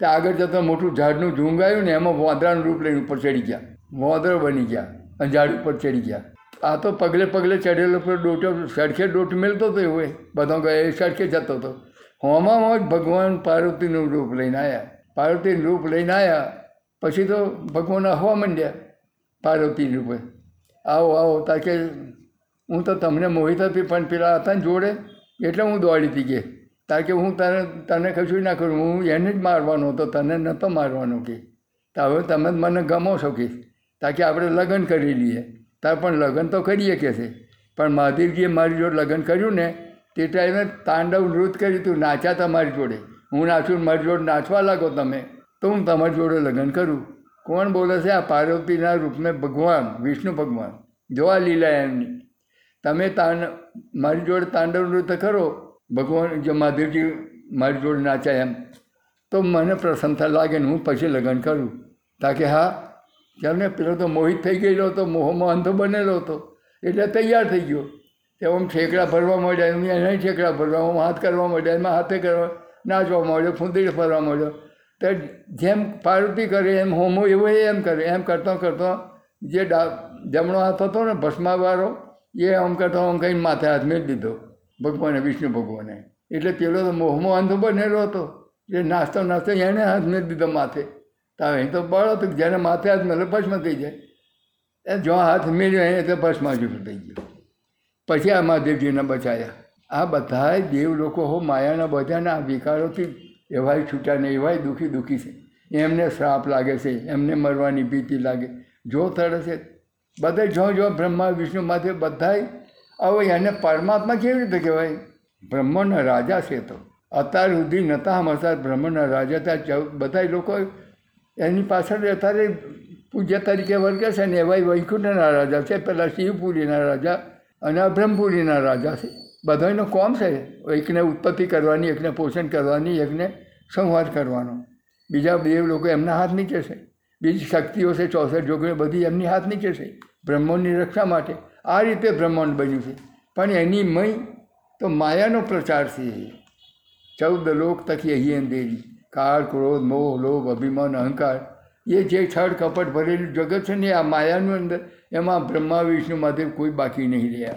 તે આગળ જતાં મોટું ઝાડનું ઝુંગ આવ્યું ને, એમાં વાંદરાનું રૂપ લઈને ઉપર ચડી ગયા. વાંદરો બની ગયા અને ઝાડ ઉપર ચડી ગયા. આ તો પગલે પગલે ચડેલો પર ડોટો, સડખે ડોટ મેળતો હતો એવું બધો ગયો એ સડખે જતો હતો હોમામાં જ ભગવાન પાર્વતીનું રૂપ લઈને આવ્યા પાર્વતીનું રૂપ લઈને આવ્યા પછી તો ભગવાન હવા માંડ્યા પાર્વતી રૂપે. આવો આવો તાકે હું તો તમને મોહિત હતી પણ પેલા હતા ને જોડે, એટલે હું દોડી હતી કે. તાકે હું તને તને કશું ના કરું, હું એને જ મારવાનો હતો, તને નહોતો મારવાનો કે. હવે તમે જ મને ગમો છો કે. તાકે આપણે લગ્ન કરી લઈએ. તાર પણ લગ્ન તો કરીએ કે છે. પણ મહાદેવજીએ મારી જોડે લગ્ન કર્યું ને, તે ટાઈમે તાંડવ નૃત્ય કર્યું તું, નાચ્યા તમારી જોડે. હું નાચું મારી જોડે નાચવા લાગો તમે, તો હું તમારી જોડે લગ્ન કરું. કોણ બોલે છે આ પાર્વતીના રૂપમાં ભગવાન, વિષ્ણુ ભગવાન? જોવા લીલા એમની. તમે તાંડ મારી જોડે તાંડવ નૃત્ય કરો, ભગવાન જો મહાદેવજી મારી જોડે નાચે એમ, તો મને પ્રસન્નતા લાગે ને હું પછી લગ્ન કરું. તાકે હા, ચાલ પેલો તો મોહિત થઈ ગયેલો હતો, મોહમાં અંધો બનેલો હતો, એટલે તૈયાર થઈ ગયો. તે ઠેકડા ભરવા માંડ્યા, એમ એને ઠેકડા ભરવા હું હાથ કરવા માંડ્યા, એમાં હાથે કરવા નાચવા માંડ્યો, ફૂંદડી ફરવા માંડ્યો. તો જેમ પાર્વતી કરે, એમ હોમો એવો એમ કરે, એમ કરતો કરતો જે ડા, જમણો હાથ હતો ને ભસ્માવાળો એ આમ કરતો આમ કંઈ માથે હાથ મેળ દીધો, ભગવાને, વિષ્ણુ ભગવાને. એટલે પેલો તો મોહમાં અંધો બનેલો હતો. એ નાસ્તો નાસ્તો એણે હાથ મેળ દીધો માથે. તો અહીં તો બળ હતું જેને માથે હાથ મેળે ભસ્મ થઈ જાય. એ જો હાથ મેળ્યો એને તો ભસ્મ જેવું થઈ ગયો. પછી આ મહાદેવજીને બચાયા. આ બધાય દેવ લોકો હો માયાના બધાના વિકારોથી એવાય છૂટા ને એવાય દુઃખી દુઃખી છે. એમને શ્રાપ લાગે છે, એમને મરવાની ભીતિ લાગે. જો તળે છે બધા જો જો બ્રહ્મા વિષ્ણુ માથે બધાય હવે એને પરમાત્મા કેવી રીતે કહેવાય? બ્રહ્મના રાજા છે તો. અત્યાર સુધી નતા હમતા બ્રહ્મના રાજા ત્યાં બધા લોકો એની પાછળ અત્યારે પૂજ્ય તરીકે વર્ગે છે ને એવા વૈકુંઠના રાજા છે, પેલા શિવપુરીના રાજા અને બ્રહ્મપુરીના રાજા છે. બધાનો કોમ છે એકને ઉત્પત્તિ કરવાની, એકને પોષણ કરવાની, એકને સંહાર કરવાનો. બીજા બે લોકો એમના હાથ નીચે છે. બીજી શક્તિઓ છે ચોસઠ જોગણી બધી એમની હાથ નીચે છે. બ્રહ્માંડની રક્ષા માટે આ રીતે બ્રહ્માંડ બન્યું છે. પણ એની મય તો માયાનો પ્રચાર છે. ચૌદ લોક તકી અહીં અંધેરી કાળ, ક્રોધ, મોહ, લોભ, અભિમાન, અહંકાર, એ જે છળ કપટ ભરેલું જગત છે ને આ માયાનું અંદર, એમાં બ્રહ્મા, વિષ્ણુ, મહાદેવ કોઈ બાકી નહીં રહ્યા.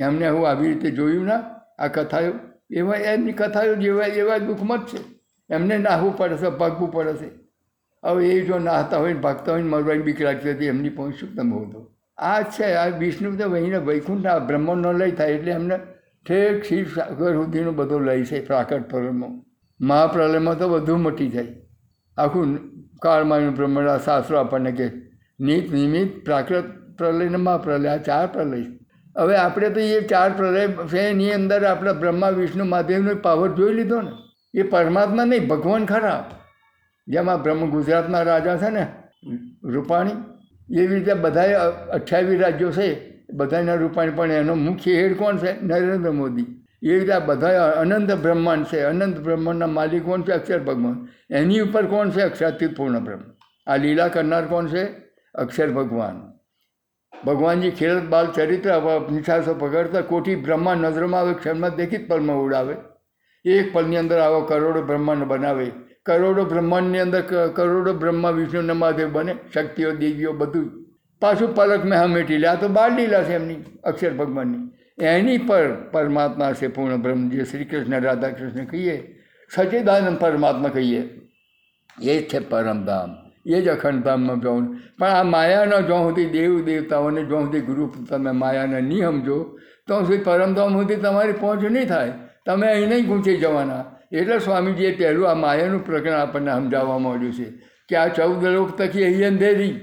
એમને હું આવી રીતે જોયું ના, આ કથાઓ, એવા એમની કથાઓ જેવા એવા દુઃખમત છે. એમને નાહવું પડે છે, ભાગવું પડે છે. હવે એ જો નાહતા હોય ને ભાગતા હોય ને મરવાની બીક લાગતી હતી એમની પહોંચ શું તમે હોતો આ છે, આ વિષ્ણુ તો વહીને વૈકુંઠ, આ બ્રહ્મનો લય થાય એટલે એમને ઠેક શિવ સાગર સુધીનો બધો લય છે, પ્રાકટ પ્રલયમાં મહાપ્રલયમાં તો બધું મટી જાય. આખું કાળમાનું બ્રહ્મણ આ શાસ્ત્રો આપણને કે નિત નિમિત્ત પ્રાકૃત પ્રલય ને મહાપ્રલય, આ ચાર પ્રલય હવે આપણે તો એ ચાર પ્રલય છે, એની અંદર આપણે બ્રહ્મા, વિષ્ણુ, મહાદેવનો પાવર જોઈ લીધો ને. એ પરમાત્મા નહીં, ભગવાન ખરા. જેમાં બ્રહ્મ ગુજરાતના રાજા છે ને, રૂપાણી, એવી રીતે બધાએ અઠ્યાવીસ રાજ્યો છે. બધાના રૂપાણી, પણ એનો મુખ્ય હેડ કોણ છે? નરેન્દ્ર મોદી. એ રીતે આ બધા અનંત બ્રહ્માંડ છે. અનંત બ્રહ્માંડના માલિક કોણ છે? અક્ષર ભગવાન. એની ઉપર કોણ છે? અક્ષરાતીત પૂર્ણ બ્રહ્મ. આ લીલા કરનાર કોણ છે? અક્ષર ભગવાન. ભગવાનજી ખેડત બાલ, ચરિત્ર નિશાસો પકડતા કોટી બ્રહ્માંડ નજરમાં આવે, ક્ષણમાં દેખી જ પલમાં ઉડાવે. એક પલની અંદર આવો કરોડો બ્રહ્માંડ બનાવે. કરોડો બ્રહ્માંડની અંદર કરોડો બ્રહ્મા, વિષ્ણુ નમાદેવ બને, શક્તિઓ, દેવીઓ બધું. પાછું પલક મેં હમેટી લે, આ તો બાળ લીલા છે એમની, અક્ષર ભગવાનની. એની પર પરમાત્મા છે પૂર્ણ બ્રહ્મ, જે શ્રી કૃષ્ણ રાધા કૃષ્ણ કહીએ, સચિદાનંદ પરમાત્મા કહીએ, એ છે પરમધામ એ જ અખંડધામમાં જવું પણ આ માયાના જો સુધી દેવ દેવતાઓને જો સુધી ગુરુ તમે માયાને નહીં સમજો, તો સુધી પરમધામ સુધી તમારી પહોંચ નહીં થાય. તમે અહીં નહીં ગૂંચી જવાના. એટલે સ્વામીજીએ પહેલું આ માયાનું પ્રકરણ આપણને સમજાવવા માંડ્યું છે કે આ ચૌદ લોક થકી અહીં અંધેરી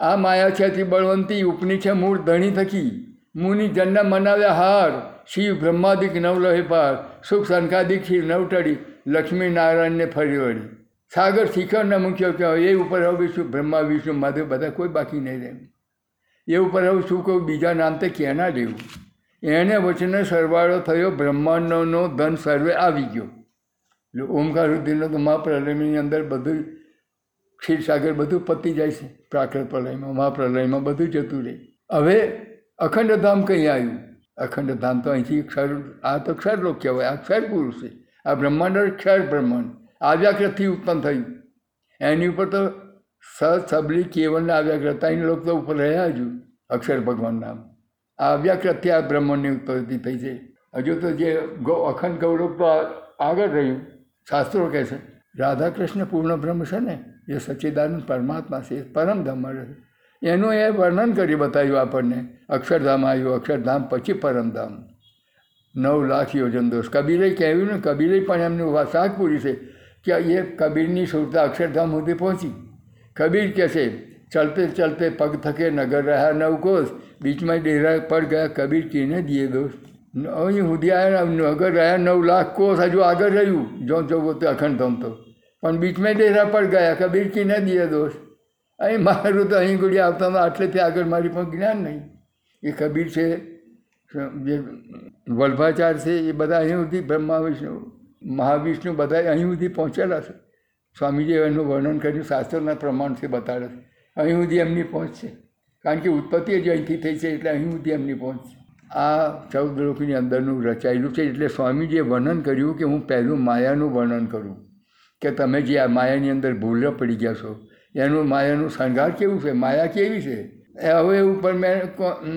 આ માયા છે અતિ બળવંતી, ઉપની છે મૂળ ધણી થકી. મુનિ જન્મ મનાવ્યા હાર, શિવ બ્રહ્માદિક નવલહે પાર, સુખ શંખાદિક શિવ નવટળી લક્ષ્મી નારાયણને ફરી વળી. સાગર શિખરના મુખ્ય કહેવાય એ ઉપર હવે શું બ્રહ્મા, વિષ્ણુ માધવ બધા કોઈ બાકી નહીં રહે એ ઉપર હવે શું કહું, બીજા નામ તે ક્યાંના લેવું. એને વચને સરવાળો થયો, બ્રહ્માંડનો ધન સર્વે આવી ગયો. એટલે ઓમકાર સુધીનો તો મહાપ્રલયની અંદર બધું ક્ષીરસાગર બધું પતી જાય છે, પ્રાકૃત પ્રલયમાં, મહાપ્રલયમાં બધું જતું રહે. હવે અખંડધામ કંઈ આવ્યું? અખંડધામ તો અહીંથી ક્ષર આ તો ક્ષરલોક કહેવાય, આ ક્ષર પુરુષ છે. આ બ્રહ્માંડ ક્ષર બ્રહ્માંડ આવ્યાકૃતથી ઉત્પન્ન થયું. એની ઉપર તો સબલી કેવળ આવ્યાકૃત એની લોક તો ઉપર રહ્યા હજુ અક્ષર ભગવાન નામ. આ આવ્યાકૃતથી આ બ્રહ્માંડની ઉત્પત્તિ થઈ છે. હજુ તો જે અખંડ ગૌરવ તો આગળ રહ્યું. શાસ્ત્રો કહે છે રાધા કૃષ્ણ પૂર્ણ બ્રહ્મ છે ને, એ સચ્ચિદાનંદ પરમાત્મા છે, એ પરમધામ મળે છે. એનું એ વર્ણન કરી બતાવ્યું આપણને, અક્ષરધામ આવ્યું, અક્ષરધામ પછી પરમધામ. નવ લાખ યોજન દોષ કબીરે કહેવું ને, કબીરે પણ એમનું વાત પૂરી છે કે એ કબીરની સુરતા અક્ષરધામ સુધી પહોંચી. કબીર કહે છે, ચલતે ચલતે પગ થકે નગર રહ્યા નવ કોષ, બીચમાં ડેરા પડ ગયા કબીર કીને દિએ દોષ અહીં સુધી આવ્યા નગર રહ્યા નવ લાખ કોષ હજુ આગળ રહ્યું, જો જો તો અખંડ થમ તો. પણ બીચમાં ડેરા પણ ગયા કબીર ના દિએ દોષ. અહીં મારું તો અહીં ગુડી આવતા આટલેથી આગળ મારી પણ જ્ઞાન નહીં. એ કબીર છે, જે વલ્ભાચાર છે, એ બધા અહીં સુધી બ્રહ્મા વિષ્ણુ, મહાવિષ્ણુ બધા અહીં સુધી પહોંચેલા છે. સ્વામીજીએ એનું વર્ણન કર્યું, શાસ્ત્રના પ્રમાણથી બતાડે છે. અહીં સુધી એમની પહોંચ છે. કારણ કે ઉત્પત્તિ જ અહીંથી થઈ છે, એટલે અહીં સુધી એમની પહોંચ છે. આ ચૌદ લોકની અંદરનું રચાયેલું છે એટલે સ્વામીજીએ વર્ણન કર્યું કે હું પહેલું માયાનું વર્ણન કરું. કે તમે જે આ માયાની અંદર ભૂલ પડી ગયા છો, એનું માયાનું શણગાર કેવું છે? માયા કેવી છે? હવે ઉપર મેં કો-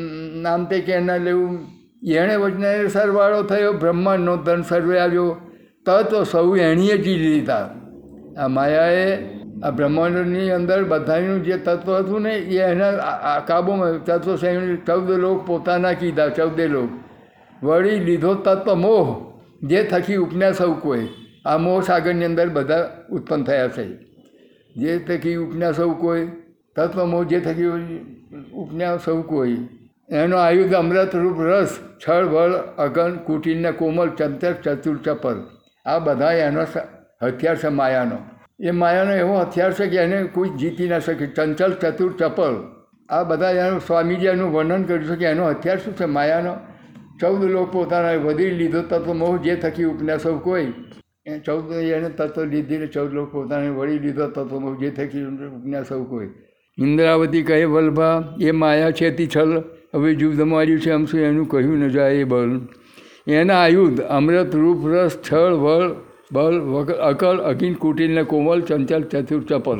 નામ તે કે એના લેવું. એણે વચને સરવાળો થયો, બ્રહ્માંડનો ધન સર્વે આવ્યો. તત્વ સૌ એણીએ જી લીધા. આ માયાએ આ બ્રહ્માંડની અંદર બધાનું જે તત્વ હતું ને, એ એના કાબુમાં તત્વ સંયમ ચૌદ લોક પોતાના કીધા, ચૌદે લોક. વળી લીધો તત્વ મોહ, જે થકી ઉપન્યા સૌ કોઈ. આ મોહ સાગરની અંદર બધા ઉત્પન્ન થયા છે. જે થકી ઉપન્યા સૌ કોઈ, તત્વ મોહ જે થકી ઉપન્યા સૌ કોઈ. એનો આયુધ અમૃતરૂપ રસ, છળ, વળ, અગન, કુટીરને કોમલ ચંતર ચતુર ચપલ. આ બધા એનો હથિયાર છે માયાનો એ માયાનો એવો હથિયાર છે કે એને કોઈ જીતી ના શકે. ચંચલ ચતુર ચપલ. આ બધા એનું સ્વામીજી એનું વર્ણન કર્યું છે કે એનો હથિયાર શું છે? માયાનો. ચૌદ લોક પોતાના વધી લીધો તત્વ મોહ જે થકી ઉપન્યા સૌ કોઈ. એ ચૌદ એને તત્વ લીધીને ચૌદ લોક પોતાને વળી લીધો તત્વ મોહ જે થકી ઉપન્યા સૌ કોઈ. ઇન્દ્રાવતી કહે, વલ્ભા, એ માયા છે તી છલ. હવે જુદ માર્યું છે આમ શું એનું કહ્યું ન જાય એ બલ. એના આયુધ, અમૃત, રૂપ, રસ, છળ, વળ બલ અકલ અકિન કુટિલને કોમલ, ચંચલ, ચતુર, ચપલ.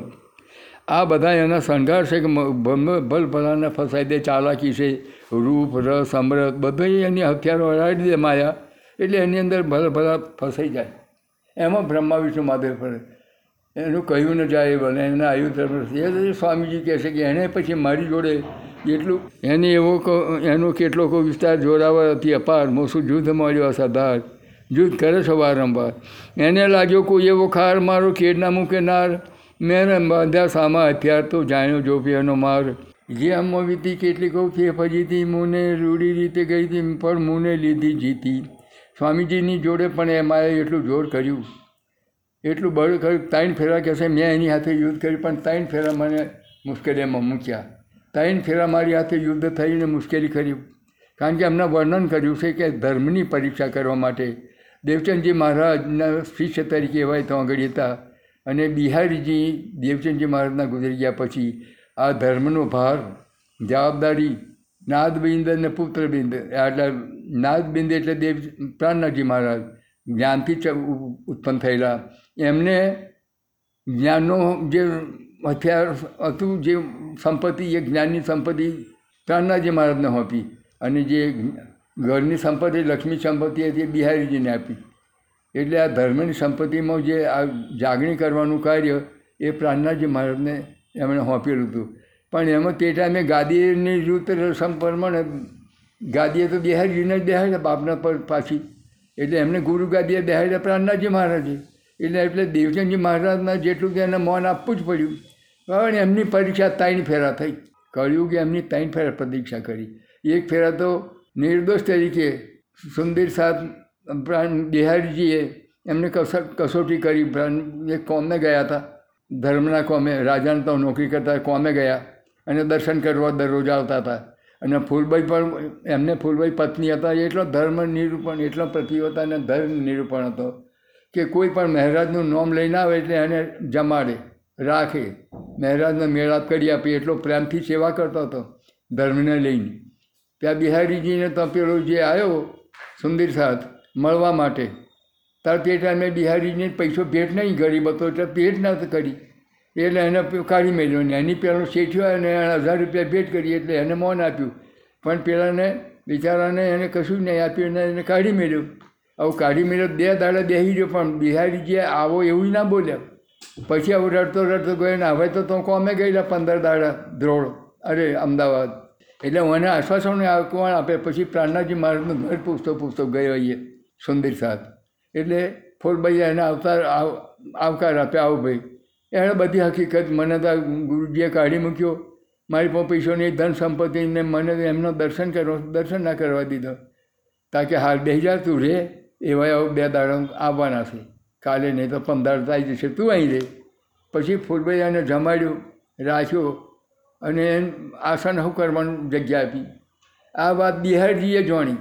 આ બધા એના શણગાર છે કે ભલ ભલાને ફસાઈ દે, ચાલાકી છે. રૂપ, રસ, અમૃત, બધું એની હથિયારો હરાડી દે માયા, એટલે એની અંદર ભલ ભલા ફસાઈ જાય. એમાં બ્રહ્મા, વિષ્ણુ, મહાદેવ પડે એનું કહ્યું ન જાય બને એના આયુધ એ સ્વામીજી કહે છે કે એણે પછી મારી જોડે એટલું એને એવો એનો કેટલોક વિસ્તાર જોરાવર અતિ અપાર. મોસું જુદ્ધ મળ્યો સદાર જુદ્ધ કરે છે વારંવાર એને લાગ્યો કોઈ એવો ખાર મારો કેડના મૂકે નાર. મેં બાંધ્યા, સામા હથિયાર તો જાણ્યો જોપિયાનો માર. જે આમાં વીતી કેટલી કહું છે ફજીતી, મુને રૂડી રીતે ગઈ હતી પણ મુને લીધી જીતી. સ્વામીજીની જોડે પણ એમાં એટલું જોર કર્યું. એટલું બળ કર્યું ત્રણ ફેરા કહેશે, મેં એની હાથે યુદ્ધ કર્યું, પણ ત્રણ ફેરા મને મુશ્કેલીમાં મૂક્યા. ત્રણ ફેરા મારી હાથે યુદ્ધ થઈને મુશ્કેલી કરી કારણ કે એમના વર્ણન કર્યું છે કે ધર્મની પરીક્ષા કરવા માટે દેવચંદજી મહારાજના શિષ્ય તરીકે એવાય તો આગળ હતા. અને બિહારીજી દેવચંદજી મહારાજના ગુજરી ગયા પછી આ ધર્મનો ભાર, જવાબદારી, નાદબિંદ અને પુત્રબિંદ, એટલે નાદબિંદ એટલે દેવ, પ્રાણનાથજી મહારાજ જ્ઞાનથી ઉત્પન્ન થયેલા. એમને જ્ઞાનનો જે હથિયાર હતું, જે સંપત્તિ, એ જ્ઞાનની સંપત્તિ પ્રાણનાથજી મહારાજને આપી અને જે ઘરની સંપત્તિ લક્ષ્મી સંપત્તિ હતી એ બિહારીજીને આપી. એટલે આ ધર્મની સંપત્તિમાં જે આ જાગણી કરવાનું કાર્ય એ પ્રાણનાથજી મહારાજને એમણે સોંપેલું હતું. પણ એમાં તે ટાઈમે ગાદીની જૂથ રસમ ગાદીએ તો બિહારીજીને જ બેહાડ્યા બાપના પર પાછી. એટલે એમને ગુરુ ગાદીએ બેહાડ્યા પ્રાણનાથજી મહારાજે. એટલે એટલે દેવચંદજી મહારાજના જેટલું કે એને મૌન આપવું જ પડ્યું. પણ એમની પરીક્ષા ત્રણ ફેરા થઈ. કહ્યું કે એમની ત્રણ ફેરા પ્રતીક્ષા કરી. એક ફેરા તો નિર્દોષ તરીકે સુંદર સાહેબ પ્રાણ બિહારીજીએ એમને કસ કસોટી કરી એ કોમે ગયા હતા. ધર્મના કોમે, રાજાને તો નોકરી કરતા કોમે ગયા અને દર્શન કરવા દરરોજ આવતા હતા. અને ફૂલબાઈ પણ, એમને ફૂલબાઈ પત્ની હતા એટલો ધર્મ નિરૂપણ, એટલો પ્રતિવતા અને ધર્મ નિરૂપણ હતો કે કોઈ પણ મહારાજનું નામ લઈને આવે એટલે એને જમાડે, રાખે. મહેરાજને મેળાપ કરી આપી, એટલો પ્રેમથી સેવા કરતો હતો ધર્મને લઈને. ત્યાં બિહારીજીને તો પેલો જે આવ્યો, સુંદર સાથ, મળવા માટે, તાર તે ટાઈમે બિહારીજીને પૈસો ભેટ નહીં ગરીબ હતો એટલે ભેટ નથી કરી. એટલે એને કાઢી મેળ્યો ને એની પેલો શેઠ્યો અને એને હજાર રૂપિયા ભેટ કરી, એટલે એને મૌન આપ્યું. પણ પેલાને બિચારાને એને કશું નહીં આપ્યું ને એને કાઢી મેળ્યો આવું કાઢી મેળ્યો બે દાડા બેસી ગયો પણ બિહારીજીએ આવો એવું ના બોલ્યા. પછી આવું રડતો રડતો ગયો ને હવે તો તો કોમે ગયેલા પંદર દાડા ધ્રોળ અરે અમદાવાદ. એટલે મને આશ્વાસન કોણ આપે પછી પ્રાણનાથજી મહારાજનું ઘર પૂછતો પૂછતો ગયો અહીંયા સુંદર સાથ એટલે ફૂલભાઈ એને આવતા આવકાર આપ્યા આવો ભાઈ. એણે બધી હકીકત મને તો ગુરુજીએ કાઢી મૂક્યો. મારી પણ પૈસોની ધન સંપત્તિને મને એમનો દર્શન કરવા દર્શન ના કરવા દીધો. તાકે હાલ બે હજાર તું રે એવા એવા બે દાડા આવવાના છે. કાલે નહીં તો પંદર થાય જશે તું અહીં રે. પછી ફૂલભાઈ એને જમાડ્યું, રાખ્યો. અને આસન હું કરવાનું જગ્યા આપી. આ વાત બિહારજીએ જાણી.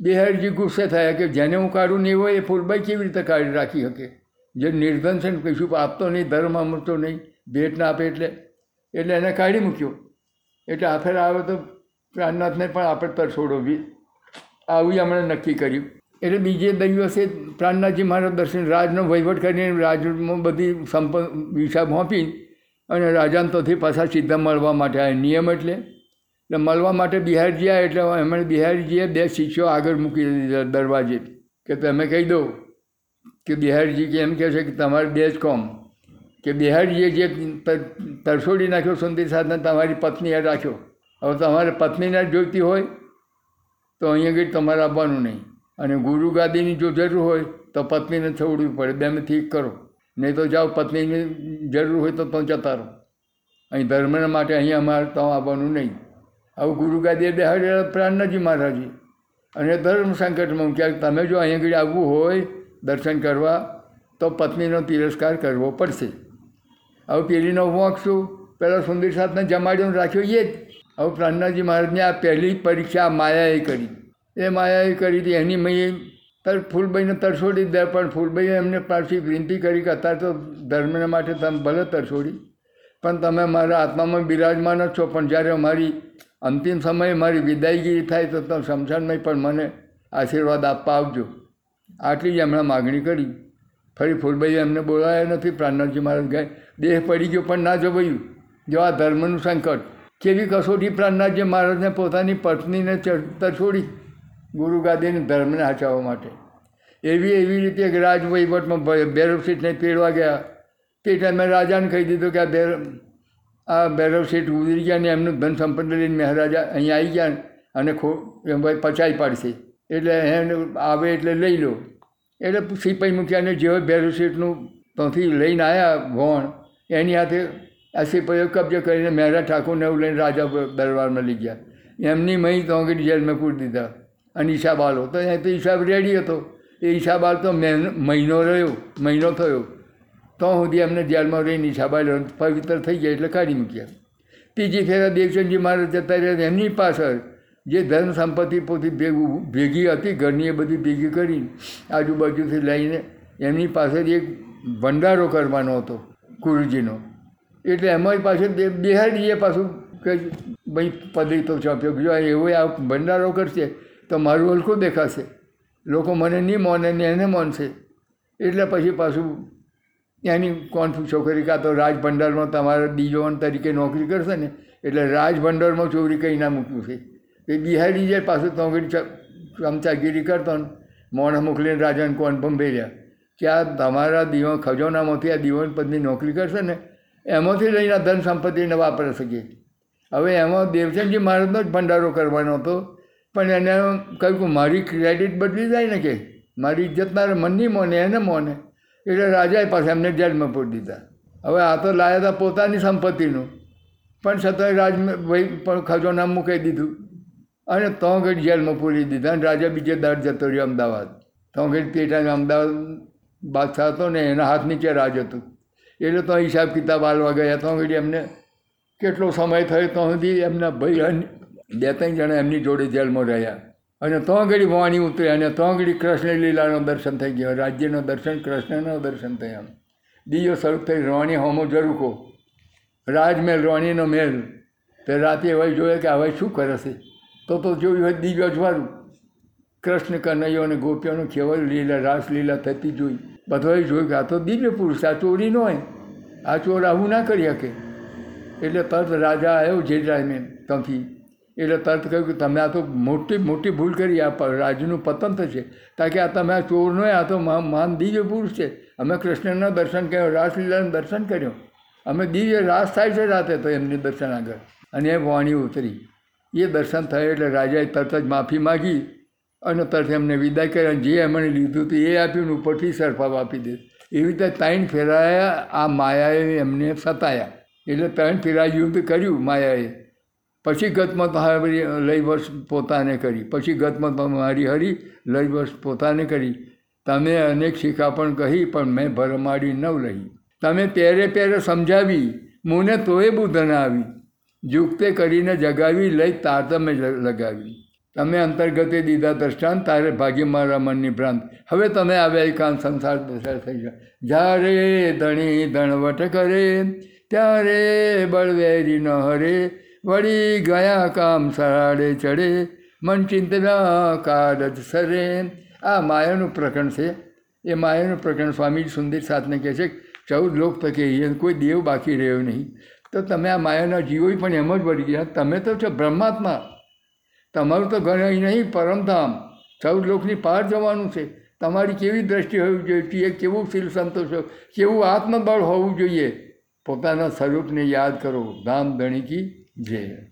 બિહારજી ગુસ્સે થયા કે જેને હું કાઢું નહીં હોય એ ફૂલબાઈ કેવી રીતે કાઢી રાખી શકે? જે નિર્ધન છે ને કશું આપતો નહીં, ધર્મ અમૃતો નહીં, ભેટ ના આપે એટલે એટલે એને કાઢી મૂક્યો. એટલે આ ફેર આવે તો પ્રાણનાથને પણ આપણે તરછોડો બી આવું હમણાં નક્કી કર્યું. એટલે બીજે દિવસે પ્રાણનાથજી મારા દર્શન, રાજનો વહીવટ કરીને રાજમાં બધી સંપ હિસાબ હોંપી અને રાજાંતોથી પાછા સીધા મળવા માટે આ નિયમ એટલે? એટલે મળવા માટે બિહારજી એટલે એમણે બિહારજીએ બે શિષ્યો આગળ મૂકી દીધા દરવાજે. કે તમે કહી દો કે બિહારજી કે એમ કહે છે કે તમારે બે જ કોમ. કે બિહારજીએ જે તરછોડી નાખ્યો સુંદર સાધના તમારી પત્નીએ રાખ્યો હવે તમારે પત્નીને જોઈતી હોય તો અહીંયા આગળ તમારે આવવાનું નહીં. અને ગુરુ ગાદીની જો જરૂર હોય તો પત્નીને છોડવી પડે. બેમાંથી ઠીક કરો. નહીં તો જાઓ, પત્નીની જરૂર હોય તો તો જતા રહો અહીં ધર્મના માટે અહીંયા અમારે તો આવવાનું નહીં. આવું ગુરુ ગાદીએ બેહાડેલા પ્રાણનાજી મહારાજી. અને ધર્મ સંકટમાં ક્યાંક તમે જો અહીંયા આગળ આવવું હોય દર્શન કરવા, તો પત્નીનો તિરસ્કાર કરવો પડશે. હવે પેલીનો વોંક પહેલાં સુંદર સાથને જમાડ્યો રાખ્યો એ જ. હવે પ્રાણનાથજી મહારાજની આ પહેલી પરીક્ષા માયાએ કરી. એ માયાએ કરી હતી. એની મેં તર ફૂલભાઈને તરછોડી દે, પણ ફૂલભાઈએ એમને પાછી વિનંતી કરી કે અત્યારે તો ધર્મના માટે તમે ભલે તરછોડી પણ તમે મારા આત્મામાં બિરાજમાન જ છો. પણ જ્યારે મારી અંતિમ સમયે મારી વિદાયગીરી થાય તો તમે શમશાનમાં પણ મને આશીર્વાદ આપવા આવજો. આટલી જ એમણે માગણી કરી. ફરી ફૂલભાઈએ એમને બોલાયા નથી, પ્રાણનાથજી મહારાજ ગયા દેહ પડી ગયો, પણ ના જવાયું. જો આ ધર્મનું સંકટ, કેવી કસોટી પ્રાણનાથજી મહારાજને પોતાની પત્નીને તરછોડી છોડી? ગુરુ ગાદીને ધર્મને હાચવવા માટે. એવી એવી રીતે રાજ વહીવટમાં શેઠને તેડવા ગયા. તે ટાઈમે રાજાને કહી દીધું કે આ બેર આ બેરોસીટ ઉતરી ગયા ને એમનું ધન સંપત્તિ લઈને મહારાજા અહીંયા આવી ગયા અને ખો, એમ ભાઈ પચાઈ પાડશે. એટલે એને આવે એટલે લઈ લો. એટલે સિપાઈ મૂક્યાને જેવો શેઠનું ત્યાંથી લઈને આવ્યા ભોણ એની હાથે આ સિપાઈઓ કબજે કરીને મહેરા ઠાકોરને એવું લઈને રાજા દરબારમાં લઈ ગયા. એમની મહી તો જેલમાં પૂરી દીધા. અને હિસાબ આલો. તો એ તો હિસાબ રેડી હતો. એ ઈશાબાલ તો મહિનો રહ્યો, મહિનો થયો. તો સુધી એમને જેલમાં રહીને હિસાબ પવિત્ર થઈ ગયા એટલે કાઢી મૂક્યા. ત્રીજી ફેરા દેવચંદજી મહારાજ જતા રહ્યા એમની પાછળ જે ધન સંપત્તિ પોતી ભેગું, ભેગી હતી, ઘરની એ બધી ભેગી કરી આજુબાજુથી લઈને એમની પાસે એક ભંડારો કરવાનો હતો ગુરુજીનો. એટલે એમાંય પાછું બિહારીએ પાછું કે ભાઈ પદવી તો ચોપ્યો જો એવો આ ભંડારો કરશે તો મારું હલકું દેખાશે? લોકો મને નહીં માને ને એને માનશે. એટલે પછી પાછું એની કોણ છોકરી કાં તો રાજ ભંડારમાં તમારા દીજોવન તરીકે નોકરી કરશે ને, એટલે રાજ ભંડારમાં ચોરી કંઈ ના મૂક્યું છે. એ બિહારી જાય, પાછું નોકરી ચમચાગીરી કરતો ને, મોણ મોકલીને રાજાને કોણ ભંભેર્યા. કે આ તમારા દીવન ખજોનામાંથી આ દીવન પદની નોકરી કરશે ને, એમાંથી લઈને ધન સંપત્તિને વાપરી શકીએ હવે એમાં દેવચંદજી મહારાજનો જ ભંડારો કરવાનો હતો. પણ એને કહ્યું કે મારી ક્રેડિટ બદલી જાય ને કે? મારી ઇજ્જતના મનની મોને એને મોને. એટલે રાજાએ પાસે એમને જેલમાં પૂરી દીધા. હવે આ તો લાયા હતા પોતાની સંપત્તિનું. પણ છતાંય રાજ ભાઈ પણ ખજોના મૂકી દીધું. અને તો ઘડી જેલમાં પૂરી દીધા અને રાજા બીજે દાડ જતો રહ્યો અમદાવાદ. તો ઘડી પેટા અમદાવાદ બાદશાહ હતો ને એના હાથ નીચે રાજ હતું. એટલે તો હિસાબ કિતાબ હાલવા ગયા. તો ઘડી એમને કેટલો સમય થયો તો સુધી એમના ભાઈ બે ત્રણ જણા એમની જોડે જેલમાં રહ્યા. અને તો ઘડી વાણી ઉતરી અને તો ઘડી કૃષ્ણ લીલાનું દર્શન થઈ ગયો. રાજ્યનું દર્શન, કૃષ્ણનું દર્શન થયા બીજો શરૂ થઈ, રોણી હોમો જરૂકો રાજમહેલ, રોણીનો મહેલ. તે રાતે હવે જોયે કે હવે શું કરે છે? તો તો જોયું હોય દિવ્ય જવારું કૃષ્ણ કનૈયો અને ગોપીઓનું કેવળ લીલા રાસલીલા થતી જોઈ. બધોએ જોયું કે આ તો દિવ્ય પુરુષ, આ ચોરી ન હોય. આ ચોર આવું ના કરી શકે. એટલે તરત રાજા આવ્યો જે ટાઈમે ત્યાંથી એટલે તરત કહ્યું કે તમે આ તો મોટી મોટી ભૂલ કરી, આ રાજનું પતન થશે. કારણ આ તમે આ ચોર નો આ તો માન દિવ્ય પુરુષ છે. અમે કૃષ્ણના દર્શન કર્યો, રાસલીલાનું દર્શન કર્યું. અમે દિવ્ય રાસ થાય છે રાતે તો એમની દર્શન આગળ. અને એ વાણી ઉતરી. એ દર્શન થયા એટલે રાજાએ તરત જ માફી માગી અને તરત એમને વિદાય કરી અને જે એમણે લીધું હતું એ આપ્યું ઉપરથી સરફાવ આપી દે એવી રીતે ત્રણ ફેરાયા આ માયાએ એમને સતાયા. એટલે ત્રણ ફેરા યુદ્ધ કર્યું માયાએ. પછી ગતમત હવે લઈ વર્ષ પોતાને કરી, પછી ગતમત મારી હરી લઈ વર્ષ પોતાને કરી. તમે અનેક શિખાપણ કહી, પણ મેં ભરમાડી નવ લહી તમે પહેરે પહેરે સમજાવી, મુને તોય બુધન આવી. જુગતે કરીને જગાવી, લઈ તારતમે લગાવી. તમે અંતર્ગતે દીધા દ્રષ્ટાંત, તારે ભાગી મારા મનની ભ્રાંત. હવે તમે આવ્યા એકાંત સંસાર દશા થઈ જાઓ જ્યારે ધણી ધણવટ કરે, ત્યારે બળવેરી ન હરે વળી ગયા કામ સરાડે ચડે, મન ચિંતવ્યા કારજ સરે. આ માયાનું પ્રકરણ છે. એ માયાનું પ્રકરણ સ્વામી સુંદર સાથને કહે છે, ચૌદ લોક તકે કોઈ દેવ બાકી રહ્યો નહીં. તો તમે આ માયાના જીવો પણ એમ જ વળી ગયા. તમે તો છો બ્રહ્માત્મા. તમારું તો ઘર અહીં નહીં પરમધામ ચૌદ લોકની પાર જવાનું છે. તમારી કેવી દ્રષ્ટિ હોવી જોઈએ? કેવું શીલ સંતોષ કેવું આત્મબળ હોવું જોઈએ? પોતાના સ્વરૂપને યાદ કરો. ધામ ધણીકી જય